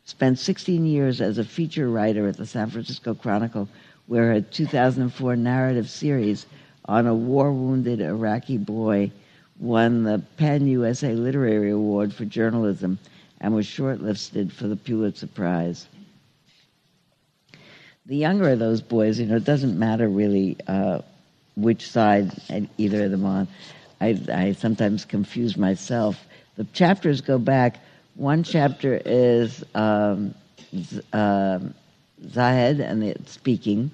spent 16 years as a feature writer at the San Francisco Chronicle, where her 2004 narrative series on a war wounded Iraqi boy won the PEN USA Literary Award for Journalism and was shortlisted for the Pulitzer Prize. the younger of those boys, you know, it doesn't matter really uh, which side either of them on. I, I sometimes confuse myself. The chapters go back. One chapter is um, uh, Zahed and the speaking,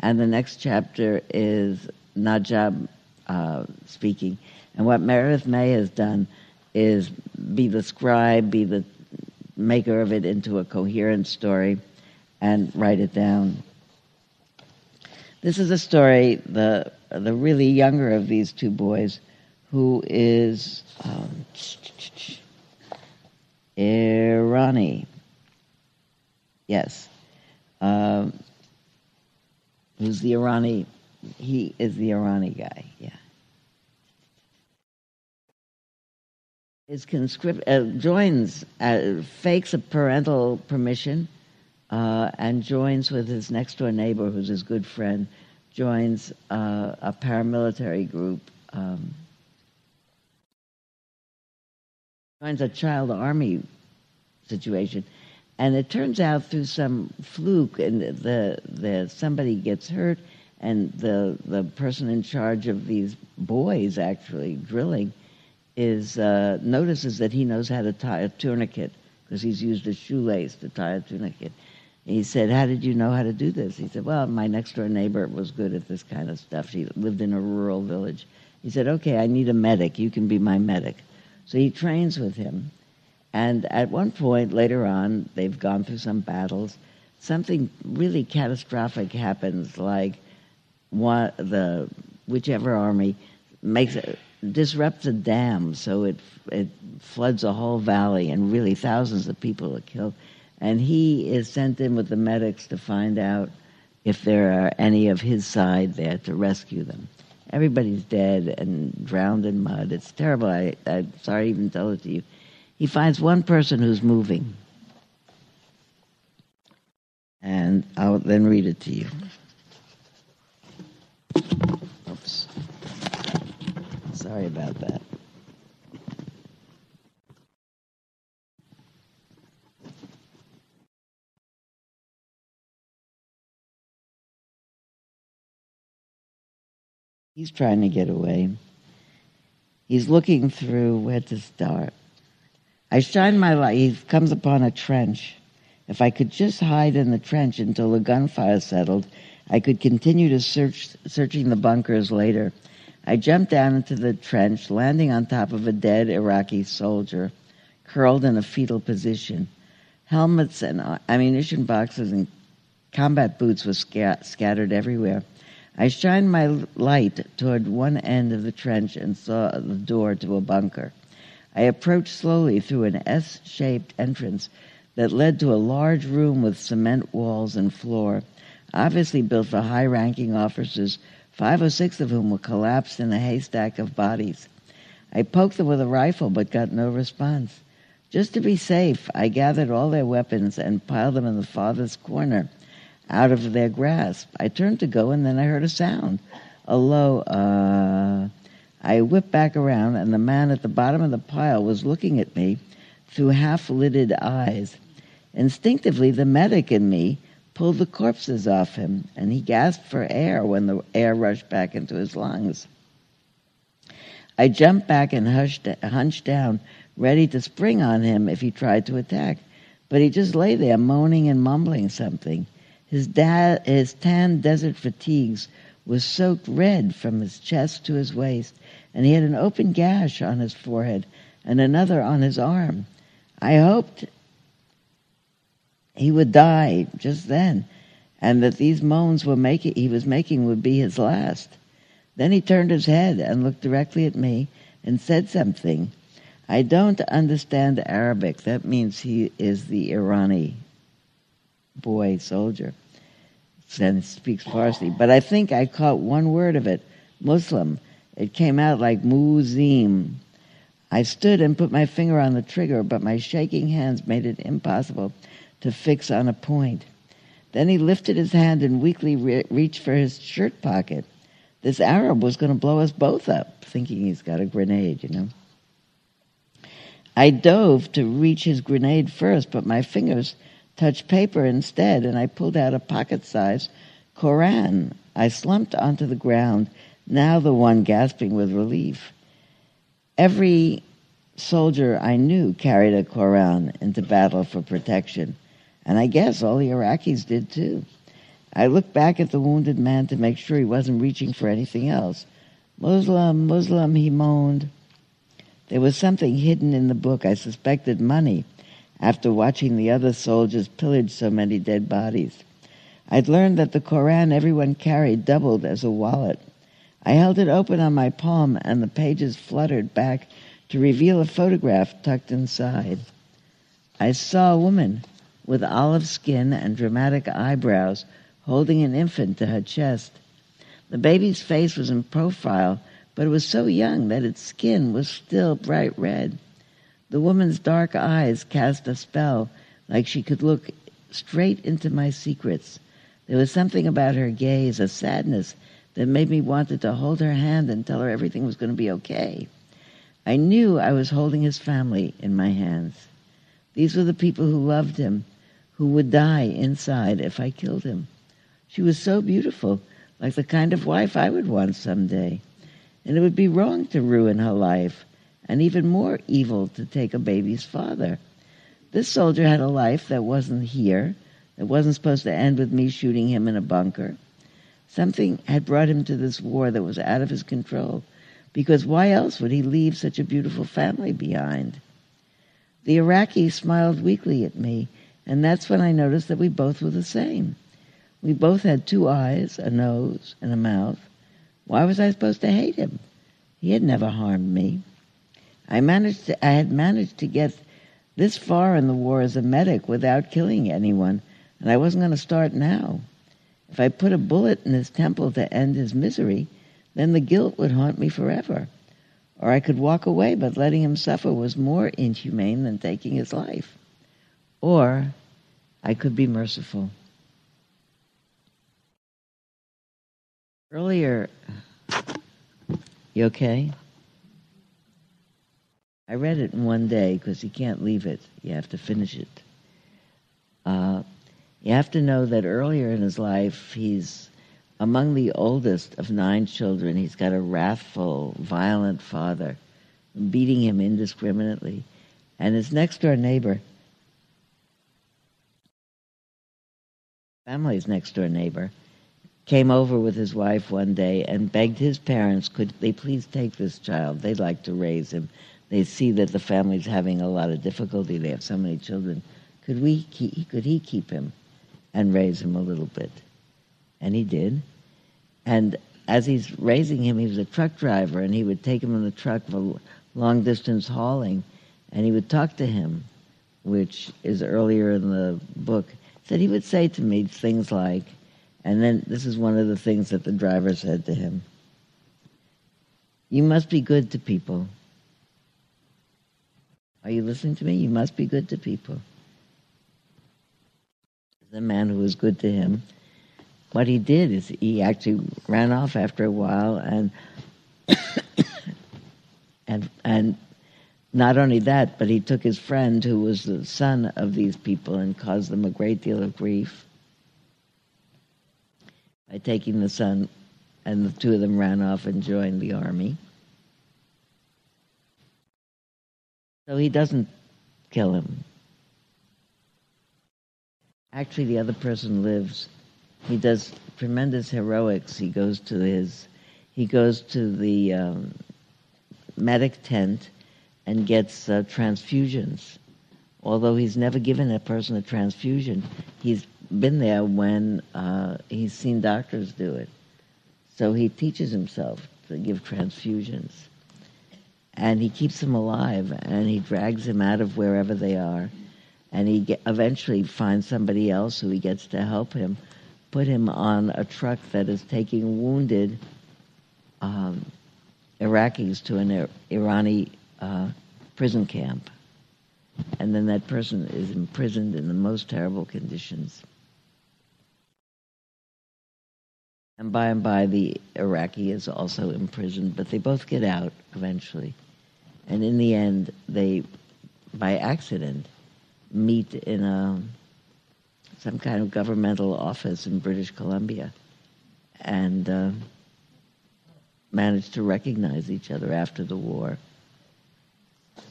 and the next chapter is Najah uh, speaking. And what Meredith May has done is be the scribe, be the maker of it into a coherent story, and write it down. This is a story, the, the really younger of these two boys, who is um, Irani. Yes. Um, who's the Irani? He is the Irani guy, yeah. Is conscript uh, joins uh, fakes a parental permission uh, and joins with his next door neighbor, who's his good friend, joins uh, a paramilitary group. Um, joins a child army situation, and it turns out through some fluke, and the the somebody gets hurt, and the the person in charge of these boys actually drilling is uh, notices that he knows how to tie a tourniquet because he's used a shoelace to tie a tourniquet. He said, "How did you know how to do this?" He said, "Well, my next door neighbor was good at this kind of stuff. She lived in a rural village." He said, "Okay, I need a medic. You can be my medic." So he trains with him, and at one point later on, they've gone through some battles. Something really catastrophic happens, like one, the whichever army makes it disrupts a dam, so it it floods a whole valley, and really thousands of people are killed. And he is sent in with the medics to find out if there are any of his side there to rescue them. Everybody's dead and drowned in mud. It's terrible. I, I'm sorry to even tell it to you. He finds one person who's moving. And I'll then read it to you. Oops. Sorry about that. He's trying to get away. He's looking through where to start. I shine my light. He comes upon a trench. If I could just hide in the trench until the gunfire settled, I could continue to search, searching the bunkers later. I jumped down into the trench, landing on top of a dead Iraqi soldier, curled in a fetal position. Helmets and ammunition boxes and combat boots were scat- scattered everywhere. I shined my light toward one end of the trench and saw the door to a bunker. I approached slowly through an S shaped entrance that led to a large room with cement walls and floor, obviously built for high ranking officers, five or six of whom were collapsed in a haystack of bodies. I poked them with a rifle but got no response. Just to be safe, I gathered all their weapons and piled them in the farthest corner out of their grasp. I turned to go, and then I heard a sound, a low, uh. I whipped back around, and the man at the bottom of the pile was looking at me through half lidded eyes. Instinctively, the medic in me pulled the corpses off him, and he gasped for air when the air rushed back into his lungs. I jumped back and hushed, hunched down, ready to spring on him if he tried to attack. But he just lay there moaning and mumbling something. His, da- his tan desert fatigues was soaked red from his chest to his waist, and he had an open gash on his forehead and another on his arm. I hoped he would die just then, and that these moans were making, he was making would be his last. Then he turned his head and looked directly at me and said something. I don't understand Arabic. That means he is the Irani boy soldier and speaks Farsi. But I think I caught one word of it, Muslim. It came out like muzim. I stood and put my finger on the trigger, but my shaking hands made it impossible to fix on a point. Then he lifted his hand and weakly re- reached for his shirt pocket. This Arab was going to blow us both up, thinking he's got a grenade, you know. I dove to reach his grenade first, but my fingers touch paper instead, and I pulled out a pocket sized Koran. I slumped onto the ground, now the one gasping with relief. Every soldier I knew carried a Koran into battle for protection, and I guess all the Iraqis did too. I looked back at the wounded man to make sure he wasn't reaching for anything else. Muslim, Muslim, he moaned. There was something hidden in the book. I suspected money after watching the other soldiers pillage so many dead bodies. I'd learned that the Koran everyone carried doubled as a wallet. I held it open on my palm, and the pages fluttered back to reveal a photograph tucked inside. I saw a woman with olive skin and dramatic eyebrows holding an infant to her chest. The baby's face was in profile, but it was so young that its skin was still bright red. The woman's dark eyes cast a spell, like she could look straight into my secrets. There was something about her gaze, a sadness, that made me wanted to hold her hand and tell her everything was going to be okay. I knew I was holding his family in my hands. These were the people who loved him, who would die inside if I killed him. She was so beautiful, like the kind of wife I would want someday. And it would be wrong to ruin her life, and even more evil to take a baby's father. This soldier had a life that wasn't here, that wasn't supposed to end with me shooting him in a bunker. Something had brought him to this war that was out of his control, because why else would he leave such a beautiful family behind? The Iraqi smiled weakly at me, and that's when I noticed that we both were the same. We both had two eyes, a nose, and a mouth. Why was I supposed to hate him? He had never harmed me. I managed to, I had managed to get this far in the war as a medic without killing anyone, and I wasn't going to start now. If I put a bullet in his temple to end his misery, then the guilt would haunt me forever. Or I could walk away, but letting him suffer was more inhumane than taking his life. Or I could be merciful. Earlier, you okay? I read it in one day because you can't leave it. You have to finish it. Uh, you have to know that earlier in his life, he's among the oldest of nine children. He's got a wrathful, violent father beating him indiscriminately. And his next door neighbor, family's next door neighbor, came over with his wife one day and begged his parents, could they please take this child? They'd like to raise him. They see that the family's having a lot of difficulty. They have so many children. Could we keep, could he keep him and raise him a little bit? And he did. And as he's raising him, he was a truck driver, and he would take him in the truck for long distance hauling, and he would talk to him, which is earlier in the book. That he would say to me things like, and then this is one of the things that the driver said to him You must be good to people. Are you listening to me? You must be good to people. The man who was good to him, what he did is he actually ran off after a while and and and not only that, but he took his friend who was the son of these people and caused them a great deal of grief by taking the son, and the two of them ran off and joined the army. So he doesn't kill him. Actually, the other person lives. He does tremendous heroics. He goes to his, he goes to the um, medic tent and gets uh, transfusions. Although he's never given a person a transfusion, he's been there when uh, he's seen doctors do it. So he teaches himself to give transfusions. And he keeps them alive and he drags them out of wherever they are. And he get, eventually finds somebody else who he gets to help him, put him on a truck that is taking wounded um, Iraqis to an Irani uh, prison camp. And then that person is imprisoned in the most terrible conditions. And by and by, the Iraqi is also imprisoned, but they both get out eventually. And in the end, they, by accident, meet in a some kind of governmental office in British Columbia, and uh, to recognize each other after the war.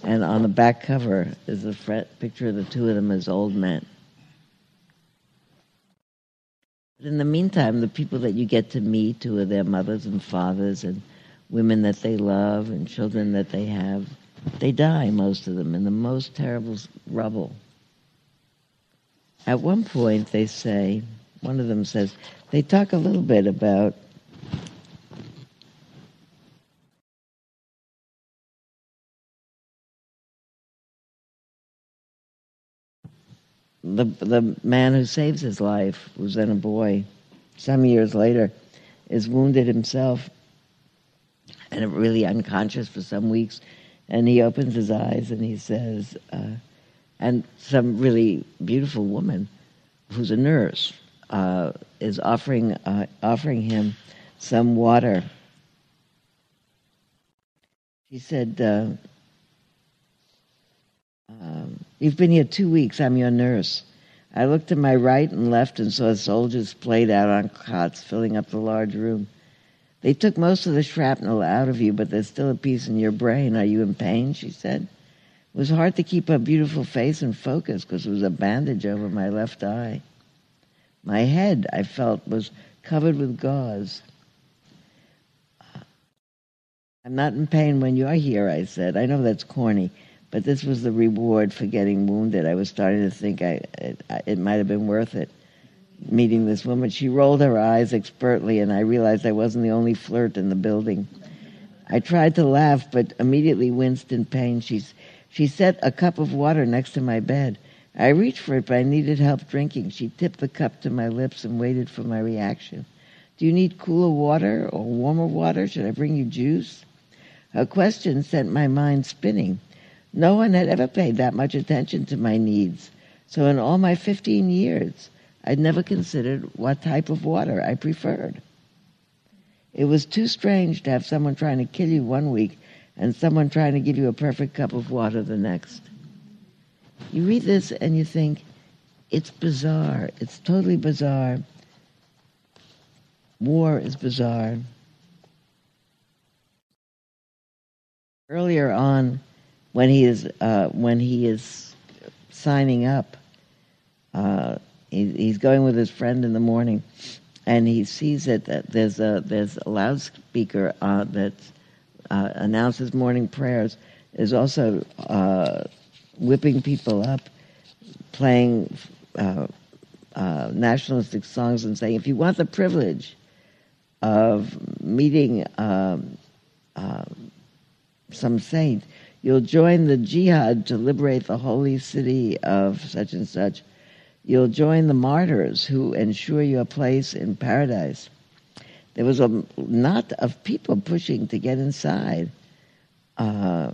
And on the back cover is a picture of the two of them as old men. In the meantime, the people that you get to meet, who are their mothers and fathers, and women that they love, and children that they have, they die, most of them, in the most terrible rubble. At one point, they say, one of them says, they talk a little bit about the the man who saves his life, who's then a boy, some years later, is wounded himself and really unconscious for some weeks, and he opens his eyes and he says, uh, and some really beautiful woman who's a nurse uh, is offering uh, offering him some water. She said. Uh, um, you've been here two weeks. I'm your nurse. I looked to my right and left and saw soldiers played out on cots, filling up the large room. They took most of the shrapnel out of you, but there's still a piece in your brain. Are you in pain? She said. It was hard to keep her beautiful face in focus because there was a bandage over my left eye. My head, I felt, was covered with gauze. I'm not in pain when you're here, I said. I know that's corny. But this was the reward for getting wounded. I was starting to think I, it, it might have been worth it meeting this woman. She rolled her eyes expertly, and I realized I wasn't the only flirt in the building. I tried to laugh, but immediately winced in pain. She's, she set a cup of water next to my bed. I reached for it, but I needed help drinking. She tipped the cup to my lips and waited for my reaction. Do you need cooler water or warmer water? Should I bring you juice? Her question sent my mind spinning. No one had ever paid that much attention to my needs. So in all my 15 years, I'd never considered what type of water I preferred. It was too strange to have someone trying to kill you one week and someone trying to give you a perfect cup of water the next. You read this and you think, it's bizarre. It's totally bizarre. War is bizarre. Earlier on, when he is uh, when he is signing up. Uh, he, he's going with his friend in the morning, and he sees that, that there's a there's a loudspeaker uh, that uh, announces morning prayers. Is also uh, whipping people up, playing uh, nationalistic songs, and saying, "If you want the privilege of meeting." Um, some saint, You'll join the jihad to liberate the holy city of such and such. You'll join the martyrs who ensure you a place in paradise. There was a knot of people pushing to get inside. Uh,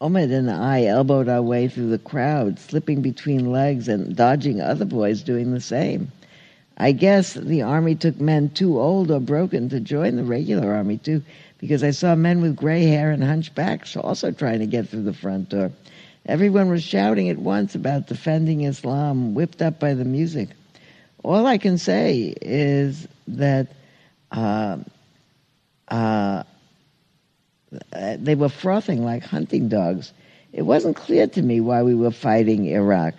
and I elbowed our way through the crowd, slipping between legs and dodging other boys doing the same. I guess the army took men too old or broken to join the regular army, too because I saw men with gray hair and hunchbacks also trying to get through the front door. Everyone was shouting at once about defending Islam, whipped up by the music. All I can say is that uh, uh, they were frothing like hunting dogs. It wasn't clear to me why we were fighting Iraq.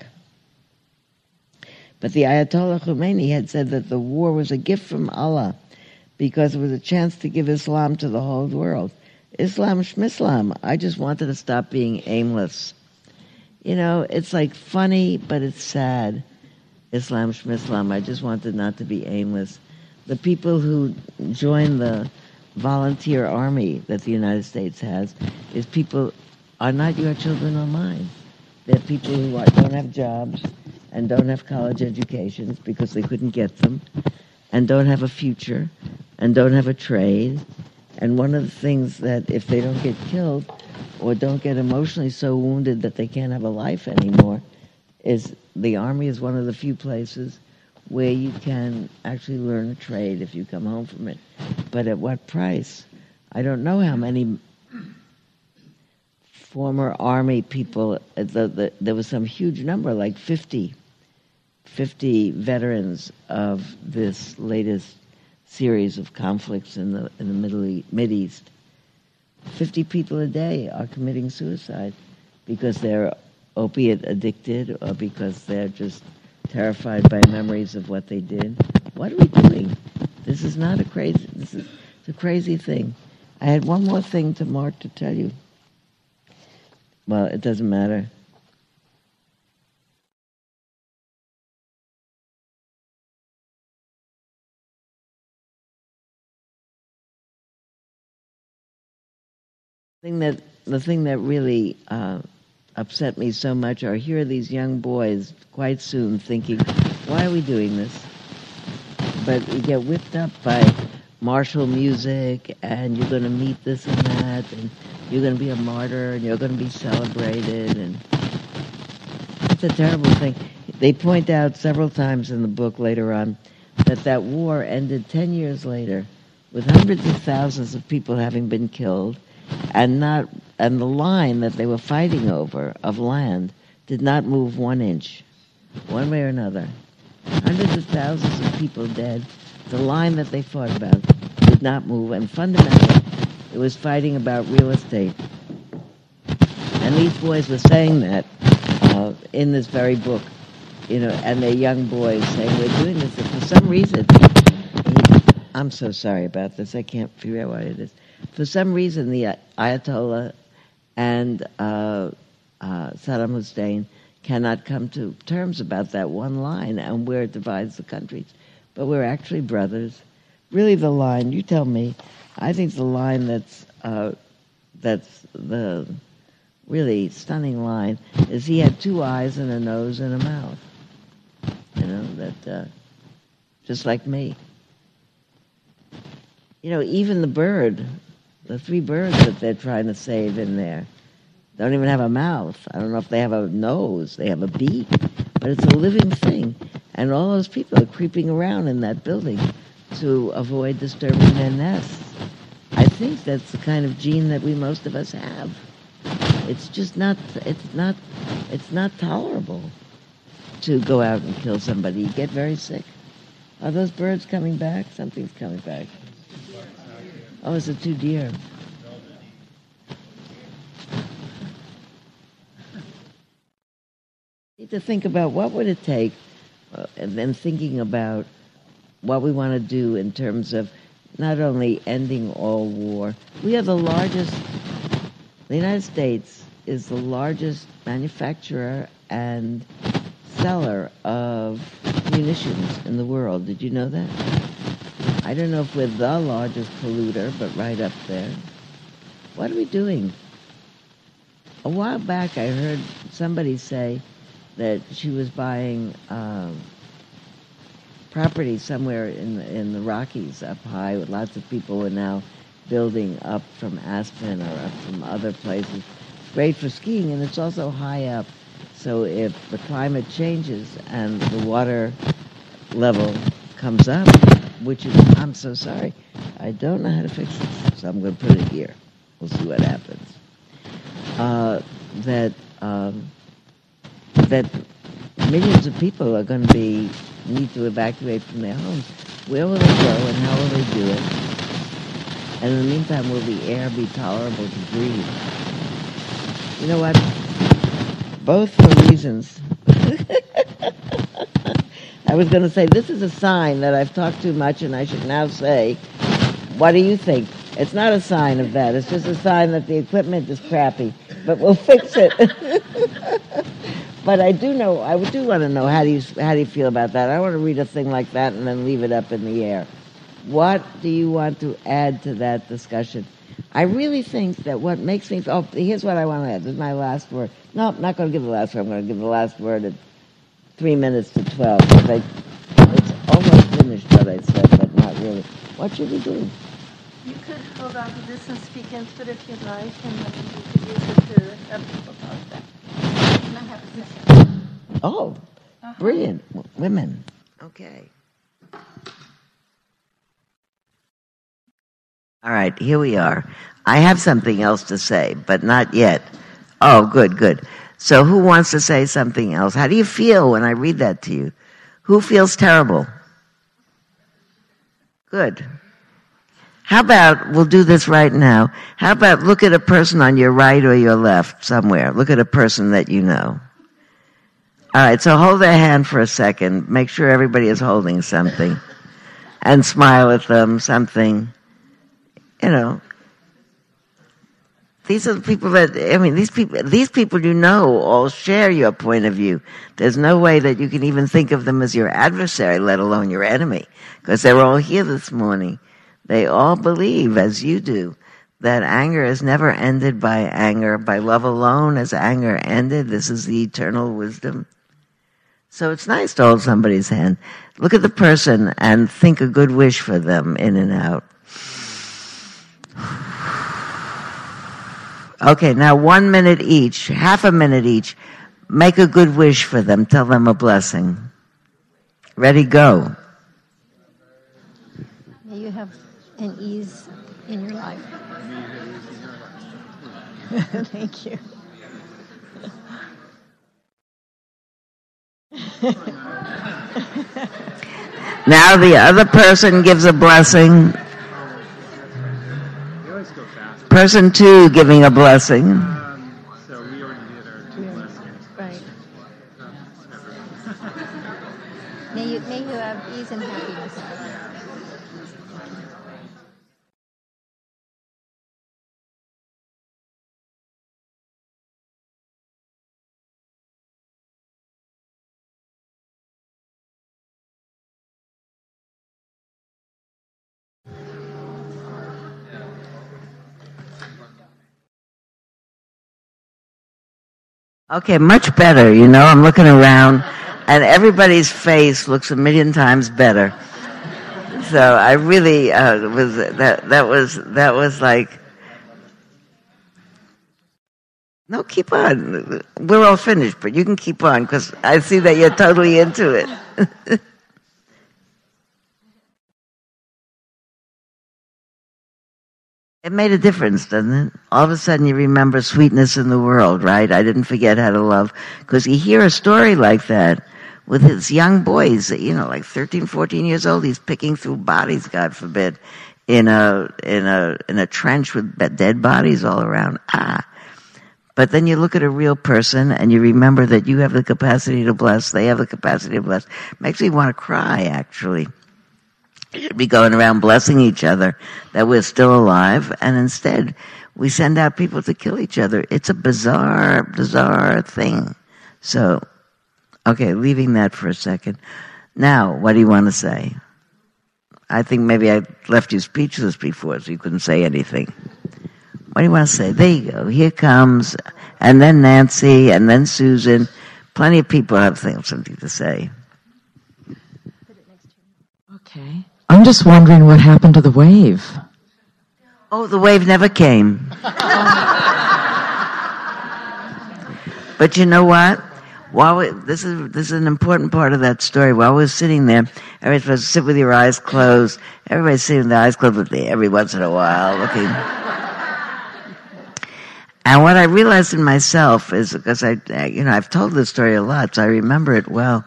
But the Ayatollah Khomeini had said that the war was a gift from Allah because it was a chance to give Islam to the whole world. Islam Schmislam. I just wanted to stop being aimless. You know, it's like funny, but it's sad. Islam Schmislam. I just wanted not to be aimless. The people who join the volunteer army that the United States has is people are not your children or mine. They're people who are, don't have jobs and don't have college educations because they couldn't get them and don't have a future and don't have a trade. And one of the things that if they don't get killed or don't get emotionally so wounded that they can't have a life anymore is the army is one of the few places where you can actually learn a trade if you come home from it. But at what price? I don't know how many former army people, uh, the, the, there was some huge number, like 50 50 veterans of this latest series of conflicts in the in the Middle East, Mid East. 50 people a day are committing suicide because they're opiate addicted or because they're just terrified by memories of what they did. What are we doing? This is not a crazy. This is a crazy thing. I had one more thing to Mark to tell you. Well, it doesn't matter. Thing that the thing that really uh, upset me so much are here are these young boys quite soon thinking, why are we doing this? But you get whipped up by martial music and you're going to meet this and that and you're going to be a martyr and you're going to be celebrated and it's a terrible thing. They point out several times in the book later on that that war ended 10 years later with hundreds of thousands of people having been killed and not and the line that they were fighting over of land did not move one inch, one way or another. Hundreds of thousands of people dead. The line that they fought about did not move, and fundamentally, it was fighting about real estate. And these boys were saying that uh, in this very book, you know, and they're young boys saying we're doing this, and for some reason, I'm so sorry about this. I can't figure out why it is for some reason, the Ayatollah and uh, uh, Saddam Hussein cannot come to terms about that one line and where it divides the countries. But we're actually brothers. Really, the line, you tell me, I think the line that's, uh, that's the really stunning line is he had two eyes and a nose and a mouth. You know, that, uh, just like me. You know, even the bird the three birds that they're trying to save in there don't even have a mouth. I don't know if they have a nose. They have a beak, but it's a living thing. And all those people are creeping around in that building to avoid disturbing their nests. I think that's the kind of gene that we most of us have. It's just not. It's not. It's not tolerable to go out and kill somebody. You get very sick. Are those birds coming back? Something's coming back. Oh, is it two deer? Need to think about what would it take, uh, and then thinking about what we want to do in terms of not only ending all war. We are the largest. The United States is the largest manufacturer and seller of munitions in the world. Did you know that? I don't know if we're the largest polluter, but right up there. What are we doing? A while back, I heard somebody say that she was buying um, property somewhere in the, in the Rockies up high. With lots of people are now building up from Aspen or up from other places. Great for skiing, and it's also high up. So if the climate changes and the water level comes up, which is, I'm so sorry, I don't know how to fix this, so I'm going to put it here. We'll see what happens. Uh, that um, that millions of people are going to be need to evacuate from their homes. Where will they go, and how will they do it? And in the meantime, will the air be tolerable to breathe? You know what? Both for reasons. I was going to say, this is a sign that I've talked too much and I should now say, what do you think? It's not a sign of that. It's just a sign that the equipment is crappy, but we'll fix it. but I do know, I do want to know how do you how do you feel about that? I want to read a thing like that and then leave it up in the air. What do you want to add to that discussion? I really think that what makes me oh here's what I want to add. This is my last word. No, I'm not going to give the last word. I'm going to give the last word three minutes to 12. I, it's almost finished what I said, but not really. What should we do? You could hold on to this and speak into it if you'd like, and then you could use it to have people talk back. Can I have a second? Oh, uh-huh. brilliant. Women. Okay. All right, here we are. I have something else to say, but not yet. Oh, good, good. So who wants to say something else? How do you feel when I read that to you? Who feels terrible? Good. How about, we'll do this right now. How about look at a person on your right or your left somewhere. Look at a person that you know. All right, so hold their hand for a second. Make sure everybody is holding something. And smile at them, something. You know, these are the people that I mean these people these people you know all share your point of view. There's no way that you can even think of them as your adversary, let alone your enemy, because they're all here this morning. They all believe, as you do, that anger is never ended by anger. By love alone has anger ended. This is the eternal wisdom. So it's nice to hold somebody's hand. Look at the person and think a good wish for them in and out. Okay, now one minute each, half a minute each. Make a good wish for them. Tell them a blessing. Ready, go. May you have an ease in your life. Thank you. Now the other person gives a blessing. Person two giving a blessing. Um, so we already did our two blessings. Right. May you, may you have ease and happiness. Okay, much better. You know, I'm looking around and everybody's face looks a million times better. So I really uh, was that that was that was like no, keep on. We're all finished, but you can keep on because I see that you're totally into it. It made a difference, doesn't it? All of a sudden you remember sweetness in the world, right? I didn't forget how to love. Because you hear a story like that with his young boys, you know, like 13, 14 years old, he's picking through bodies, God forbid, in a, in a, in a trench with dead bodies all around. Ah. But then you look at a real person and you remember that you have the capacity to bless, they have the capacity to bless. Makes me want to cry, actually should be going around blessing each other that we're still alive, and instead we send out people to kill each other. It's a bizarre, bizarre thing. So, okay, leaving that for a second. Now, what do you want to say? I think maybe I left you speechless before, so you couldn't say anything. What do you want to say? There you go. Here comes, and then Nancy, and then Susan. Plenty of people have things, something to say. Okay. I'm just wondering what happened to the wave. Oh, the wave never came. but you know what? While we, this is this is an important part of that story. While we're sitting there, everybody's supposed to sit with your eyes closed. Everybody's sitting with their eyes closed every once in a while, looking. and what I realized in myself is because I, you know, I've told this story a lot, so I remember it well.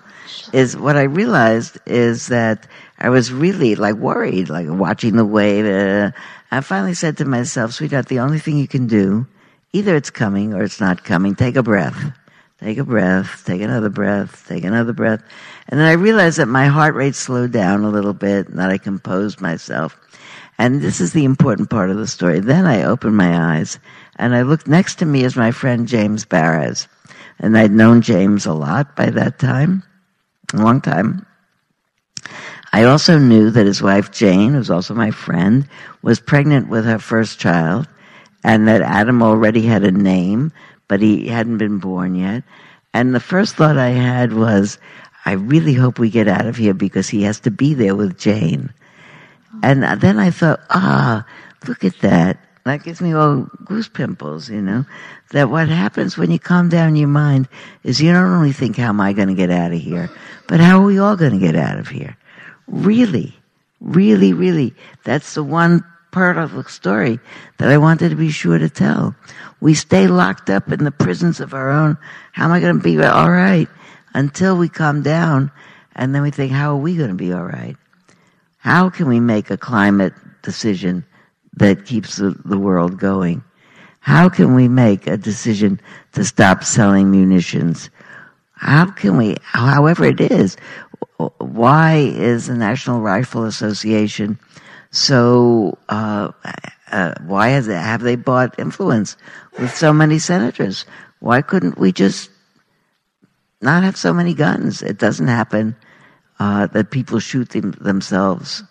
Is what I realized is that I was really like worried, like watching the wave. Uh, I finally said to myself, sweetheart, the only thing you can do, either it's coming or it's not coming. Take a breath. Take a breath. Take another breath. Take another breath. And then I realized that my heart rate slowed down a little bit and that I composed myself. And this is the important part of the story. Then I opened my eyes and I looked next to me as my friend James Baraz. And I'd known James a lot by that time, a long time. I also knew that his wife Jane, who's also my friend, was pregnant with her first child, and that Adam already had a name, but he hadn't been born yet. And the first thought I had was, I really hope we get out of here because he has to be there with Jane. And then I thought, ah, look at that. That gives me all goose pimples, you know. That what happens when you calm down your mind is you don't only think, how am I going to get out of here, but how are we all going to get out of here? Really, really, really, that's the one part of the story that I wanted to be sure to tell. We stay locked up in the prisons of our own. How am I going to be all right until we calm down And then we think, how are we going to be all right? How can we make a climate decision that keeps the, the world going? How can we make a decision to stop selling munitions? How can we, however it is, why is the National Rifle Association so, uh, uh, why it, have they bought influence with so many senators? Why couldn't we just not have so many guns? It doesn't happen uh, that people shoot them, themselves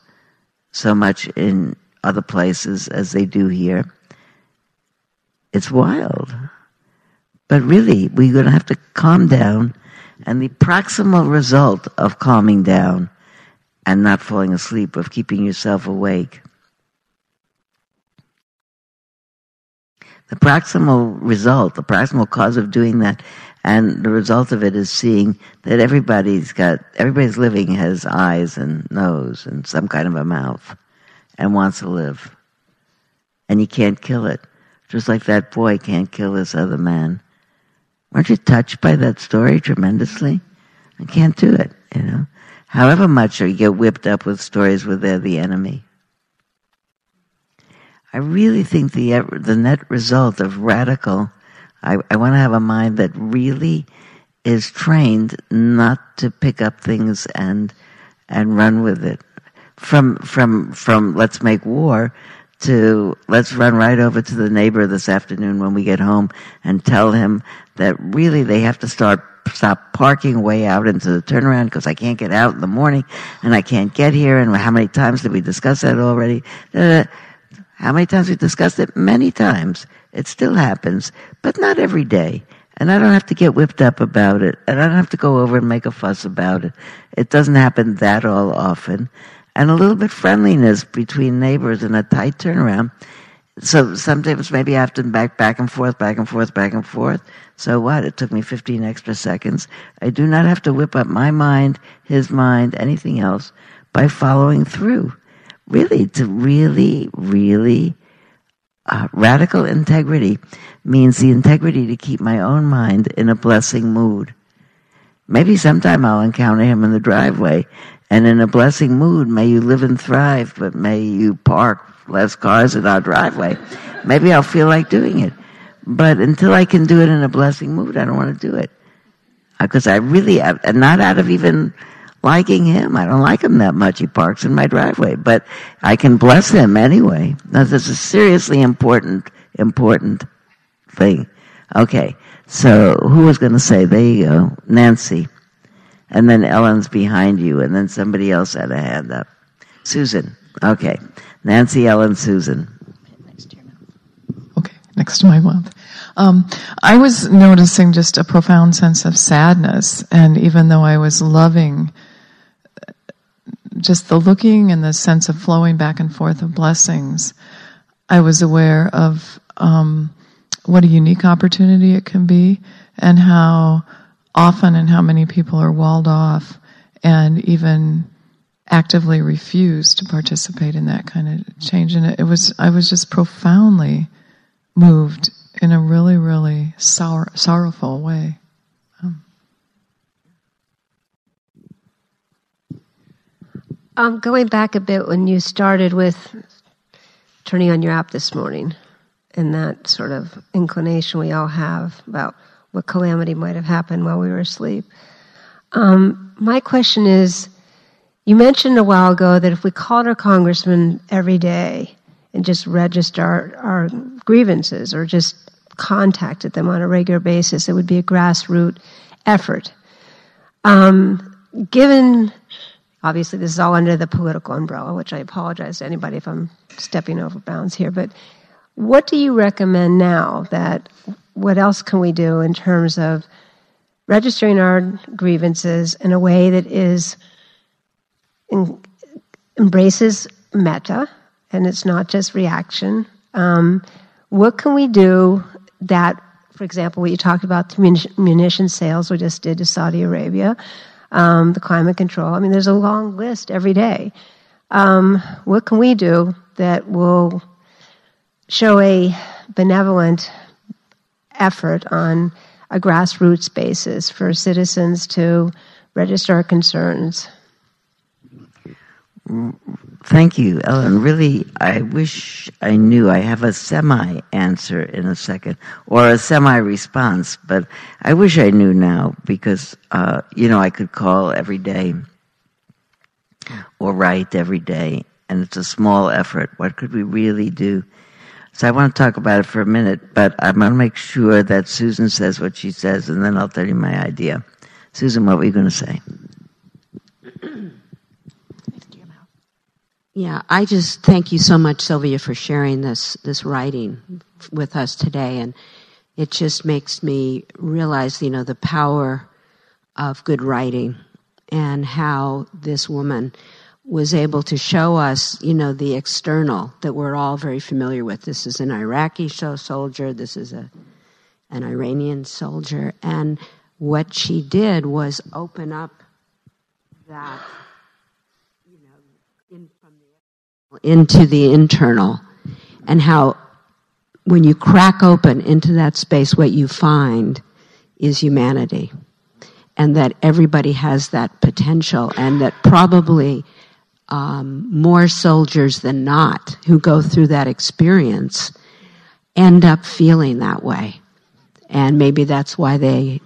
so much in other places as they do here. It's wild. But really, we're going to have to calm down. And the proximal result of calming down and not falling asleep, of keeping yourself awake, the proximal result, the proximal cause of doing that, and the result of it is seeing that everybody's got, everybody's living has eyes and nose and some kind of a mouth and wants to live. And you can't kill it. Just like that boy can't kill this other man. Weren't you touched by that story tremendously? I can't do it, you know. However much you get whipped up with stories where they're the enemy. I really think the uh, the net result of radical, I, I want to have a mind that really is trained not to pick up things and and run with it. From from from let's make war to let's run right over to the neighbor this afternoon when we get home and tell him that really they have to start stop parking way out into the turnaround because I can't get out in the morning and I can't get here and how many times did we discuss that already? How many times we discussed it? Many times. It still happens, but not every day. And I don't have to get whipped up about it. And I don't have to go over and make a fuss about it. It doesn't happen that all often. And a little bit friendliness between neighbors in a tight turnaround. So sometimes maybe I have to back back and forth, back and forth, back and forth. So what? It took me 15 extra seconds. I do not have to whip up my mind, his mind, anything else by following through really, to really, really, uh, radical integrity means the integrity to keep my own mind in a blessing mood. Maybe sometime I'll encounter him in the driveway, and in a blessing mood, may you live and thrive, but may you park less cars in our driveway. Maybe I'll feel like doing it. But until I can do it in a blessing mood, I don't want to do it. Because uh, I really, and not out of even liking him. I don't like him that much. He parks in my driveway, but I can bless him anyway. Now, this is a seriously important, important thing. Okay. So who was going to say? There you go. Nancy. And then Ellen's behind you, and then somebody else had a hand up. Susan. Okay. Nancy, Ellen, Susan. Okay, next to my mouth. Um, I was noticing just a profound sense of sadness, and even though I was loving just the looking and the sense of flowing back and forth of blessings, I was aware of um, what a unique opportunity it can be, and how often and how many people are walled off and even actively refuse to participate in that kind of change. And it, was I was just profoundly moved in a really, really sorrowful way. Um, going back a bit when you started with turning on your app this morning and that sort of inclination we all have about what calamity might have happened while we were asleep. Um, my question is you mentioned a while ago that if we called our congressman every day and just registered our, our grievances or just contacted them on a regular basis, it would be a grassroots effort. Um, given Obviously, this is all under the political umbrella, which I apologize to anybody if I'm stepping over bounds here. But what do you recommend now that what else can we do in terms of registering our grievances in a way that is in, embraces metta and it's not just reaction? Um, what can we do that, for example, what you talked about the munition sales we just did to Saudi Arabia? um, the climate control. I mean, there's a long list every day. Um, what can we do that will show a benevolent effort on a grassroots basis for citizens to register concerns. Thank you, Ellen. Really, I wish I knew. I have a semi answer in a second, or a semi response, but I wish I knew now because, uh, you know, I could call every day or write every day, and it's a small effort. What could we really do? So I want to talk about it for a minute, but I'm going to make sure that Susan says what she says, and then I'll tell you my idea. Susan, what were you going to say? Yeah, I just thank you so much, Sylvia, for sharing this this writing with us today, and it just makes me realize, you know, the power of good writing and how this woman was able to show us, you know, the external that we're all very familiar with. This is an Iraqi soldier. This is a an Iranian soldier, and what she did was open up that you know, into the internal and how when you crack open into that space what you find is humanity and that everybody has that potential and that probably um, more soldiers than not who go through that experience end up feeling that way and maybe that's why they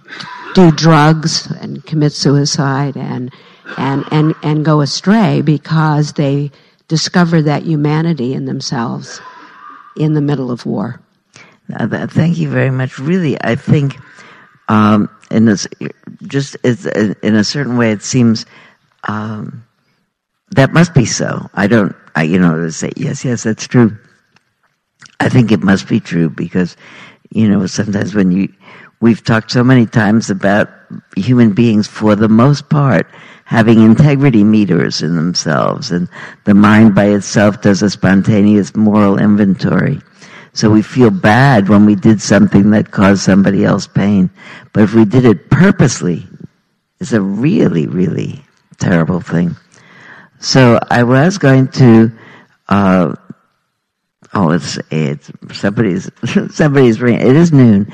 do drugs and commit suicide and and and, and go astray because they discover that humanity in themselves in the middle of war. Uh, thank you very much. Really, I think um, in this, just in a certain way, it seems um, that must be so. I don't, I, you know, to say yes, yes, that's true. I think it must be true because, you know, sometimes when you, we've talked so many times about human beings for the most part having integrity meters in themselves, and the mind by itself does a spontaneous moral inventory. So we feel bad when we did something that caused somebody else pain. But if we did it purposely, it's a really, really terrible thing. So I was going to, uh, oh, it's, it's, somebody's, somebody's ringing. It is noon.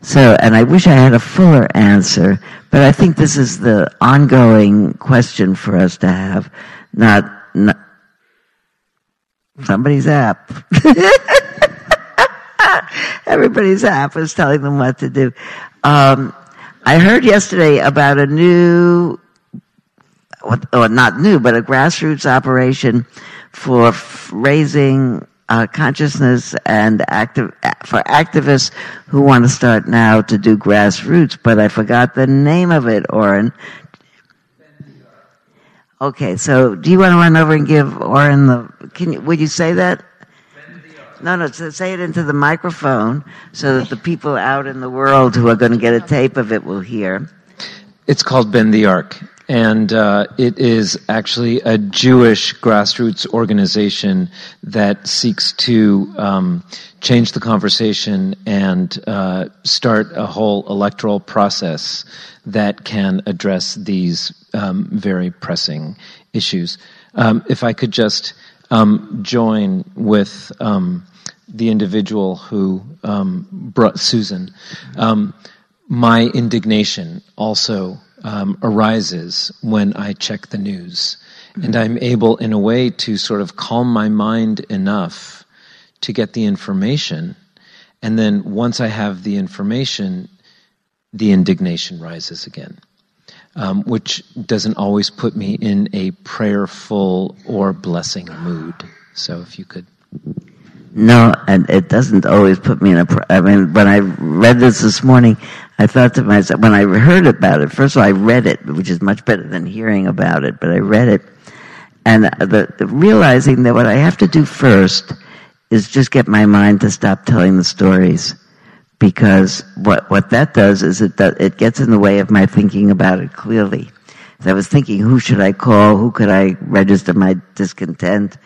So, and I wish I had a fuller answer, but I think this is the ongoing question for us to have, not, not somebody's app. Everybody's app is telling them what to do. Um, I heard yesterday about a new, or not new, but a grassroots operation for raising uh, consciousness and active for activists who want to start now to do grassroots. But I forgot the name of it, Oren. Okay, so do you want to run over and give Oren the? Can you? Would you say that? No, no. Say it into the microphone so that the people out in the world who are going to get a tape of it will hear. It's called Bend the Arc and uh, it is actually a Jewish grassroots organization that seeks to um, change the conversation and uh, start a whole electoral process that can address these um, very pressing issues. Um, if I could just um, join with um, the individual who um, brought Susan, my indignation also um, arises when I check the news. Mm-hmm. And I'm able, in a way, to sort of calm my mind enough to get the information. And then once I have the information, the indignation rises again, um, which doesn't always put me in a prayerful or blessing mood. So if you could. No, and it doesn't always put me in a. I mean, when I read this this morning, I thought to myself, when I heard about it, first of all, I read it, which is much better than hearing about it, but I read it, and the, the realizing that what I have to do first is just get my mind to stop telling the stories, because what what that does is it it gets in the way of my thinking about it clearly. So I was thinking, who should I call? Who could I register my discontent?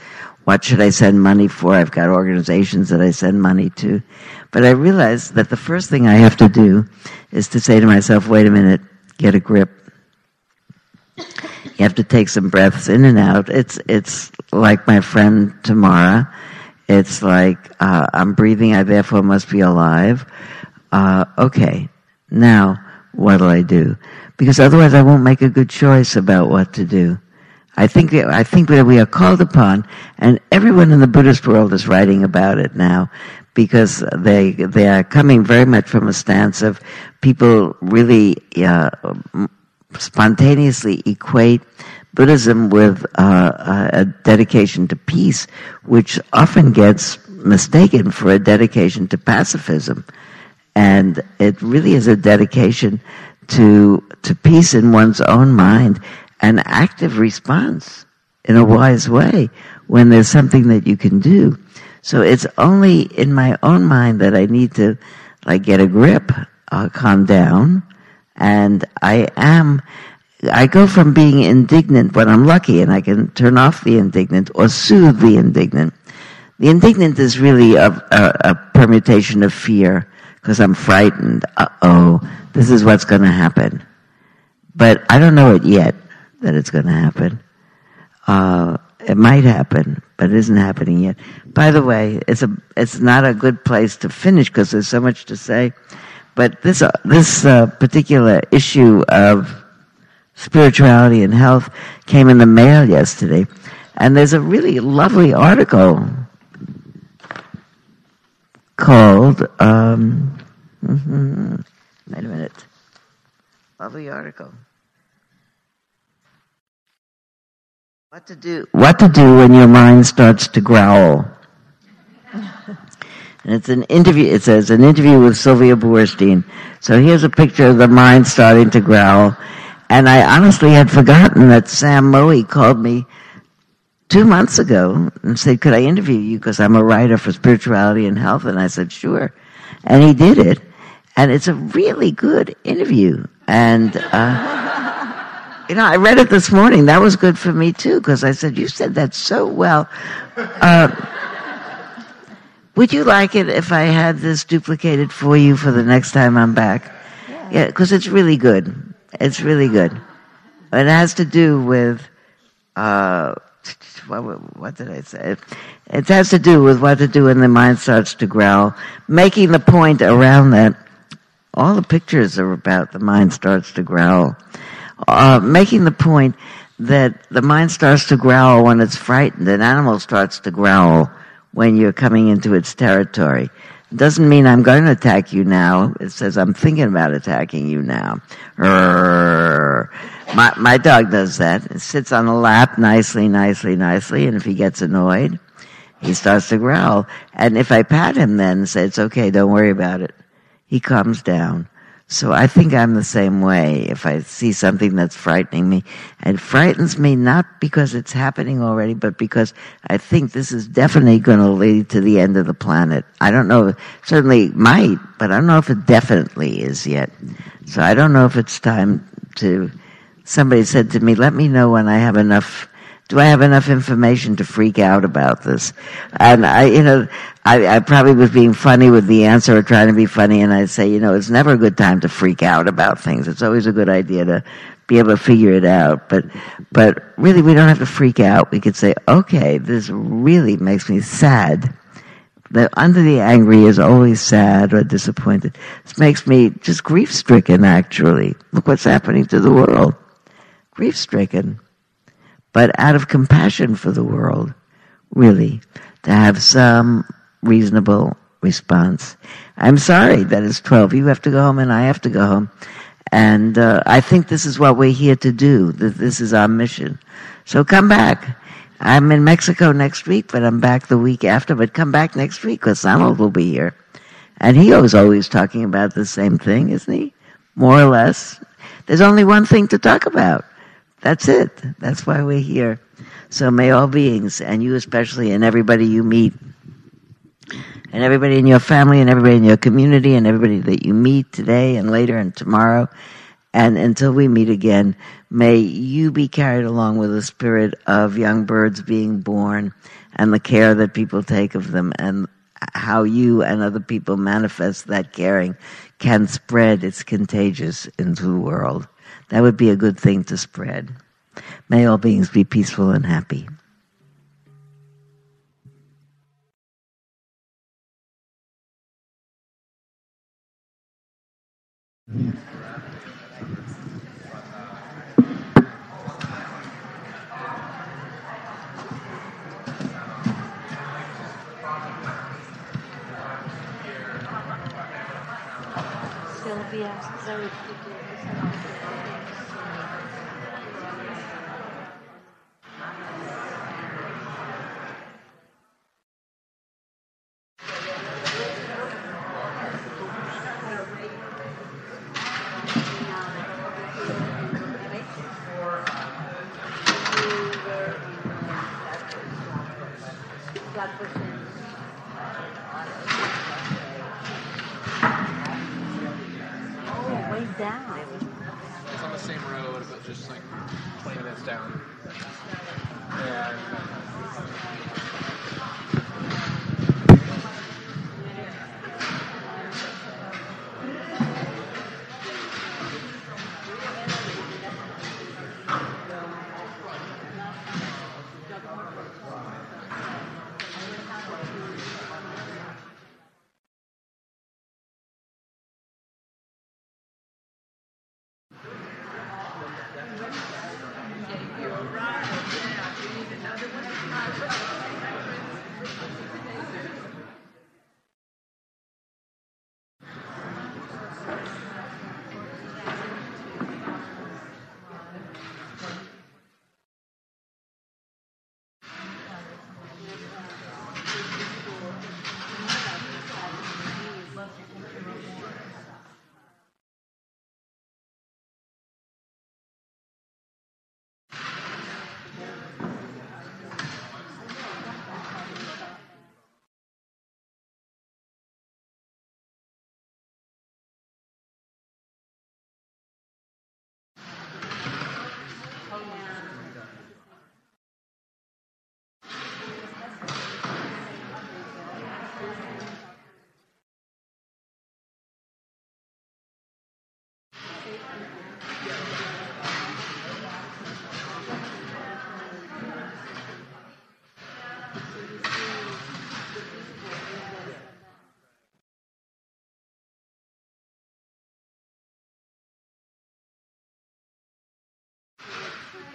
What should I send money for? I've got organizations that I send money to. But I realized that the first thing I have to do is to say to myself, wait a minute, get a grip. You have to take some breaths in and out. It's, it's like my friend Tamara. It's like, uh, I'm breathing, I therefore must be alive. Uh, okay. Now, what'll I do? Because otherwise I won't make a good choice about what to do. I think I think that we are called upon, and everyone in the Buddhist world is writing about it now, because they they are coming very much from a stance of people really uh, spontaneously equate Buddhism with uh, a dedication to peace, which often gets mistaken for a dedication to pacifism. And it really is a dedication to, to peace in one's own mind, an active response in a wise way when there's something that you can do. So it's only in my own mind that I need to like get a grip, uh, calm down, and I am I go from being indignant when I'm lucky and I can turn off the indignant or soothe the indignant. The indignant is really a, a, a permutation of fear because I'm frightened. Uh oh, this is what's going to happen. But I don't know it yet that it's going to happen. Uh, it might happen, but it isn't happening yet. By the way, it's a it's not a good place to finish because there's so much to say. But this uh, this uh, particular issue of spirituality and health came in the mail yesterday. And there's a really lovely article called, um, mm-hmm, wait a minute, lovely article. What to do, what to do when your mind starts to growl. And it's an interview, it says, an interview with Sylvia Boorstein. So here's a picture of the mind starting to growl. And I honestly had forgotten that Sam Mowe called me two months ago and said, could I interview you? Because I'm a writer for spirituality and health. And I said, sure. And he did it. And it's a really good interview. And, uh, you know, I read it this morning. That was good for me too, because I said, you said that so well. Uh, would you like it if I had this duplicated for you for the next time I'm back? Yeah, because it's really good. It's really good. It has to do with, uh, what, what, did I say? It has to do with what to do when the mind starts to growl. Making the point around that, all the pictures are about the mind starts to growl. Uh, making the point that the mind starts to growl when it's frightened. An animal starts to growl when you're coming into its territory. It Doesn't mean I'm going to attack you now. It says I'm thinking about attacking you now. My, my dog does that. It sits on the lap nicely, nicely, nicely, and if he gets annoyed, he starts to growl. And if I pat him then and say, it's okay, don't worry about it, he calms down. So I think I'm the same way. If I see something that's frightening me, it frightens me not because it's happening already, but because I think this is definitely going to lead to the end of the planet. I don't know, certainly might, but I don't know if it definitely is yet. So I don't know if it's time to, somebody said to me, let me know when I have enough do I have enough information to freak out about this? And I, you know, I, I probably was being funny with the answer or trying to be funny, and I'd say, you know, it's never a good time to freak out about things. It's always a good idea to be able to figure it out. But, but really, we don't have to freak out. We could say, okay, this really makes me sad. The under the angry is always sad or disappointed. This makes me just grief stricken, actually. Look what's happening to the world. Grief stricken but out of compassion for the world, really, to have some reasonable response. I'm sorry that it's 12. You have to go home and I have to go home. And uh, I think this is what we're here to do. That this is our mission. So come back. I'm in Mexico next week, but I'm back the week after. But come back next week because Donald will be here. And he was always talking about the same thing, isn't he? More or less. There's only one thing to talk about. That's it. That's why we're here. So may all beings, and you especially, and everybody you meet, and everybody in your family, and everybody in your community, and everybody that you meet today and later and tomorrow, and until we meet again, may you be carried along with the spirit of young birds being born and the care that people take of them and how you and other people manifest that caring can spread. It's contagious into the world. That would be a good thing to spread. May all beings be peaceful and happy. Sylvia,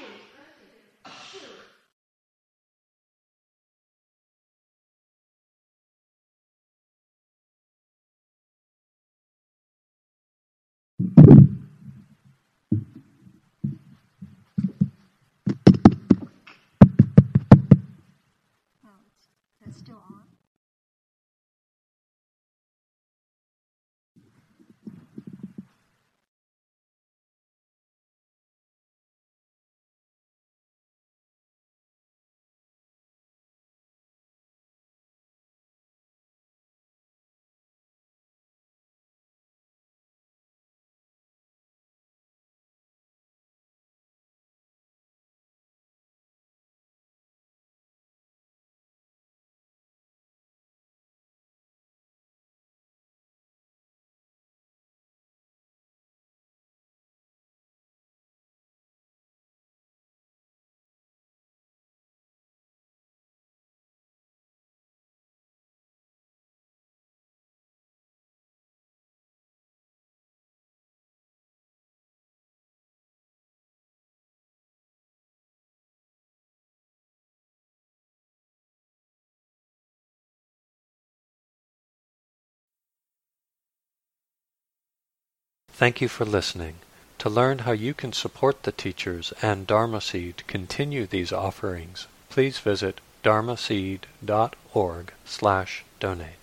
That's Thank you for listening. To learn how you can support the teachers and Dharma Seed continue these offerings, please visit dharma dharmaseed.org slash donate.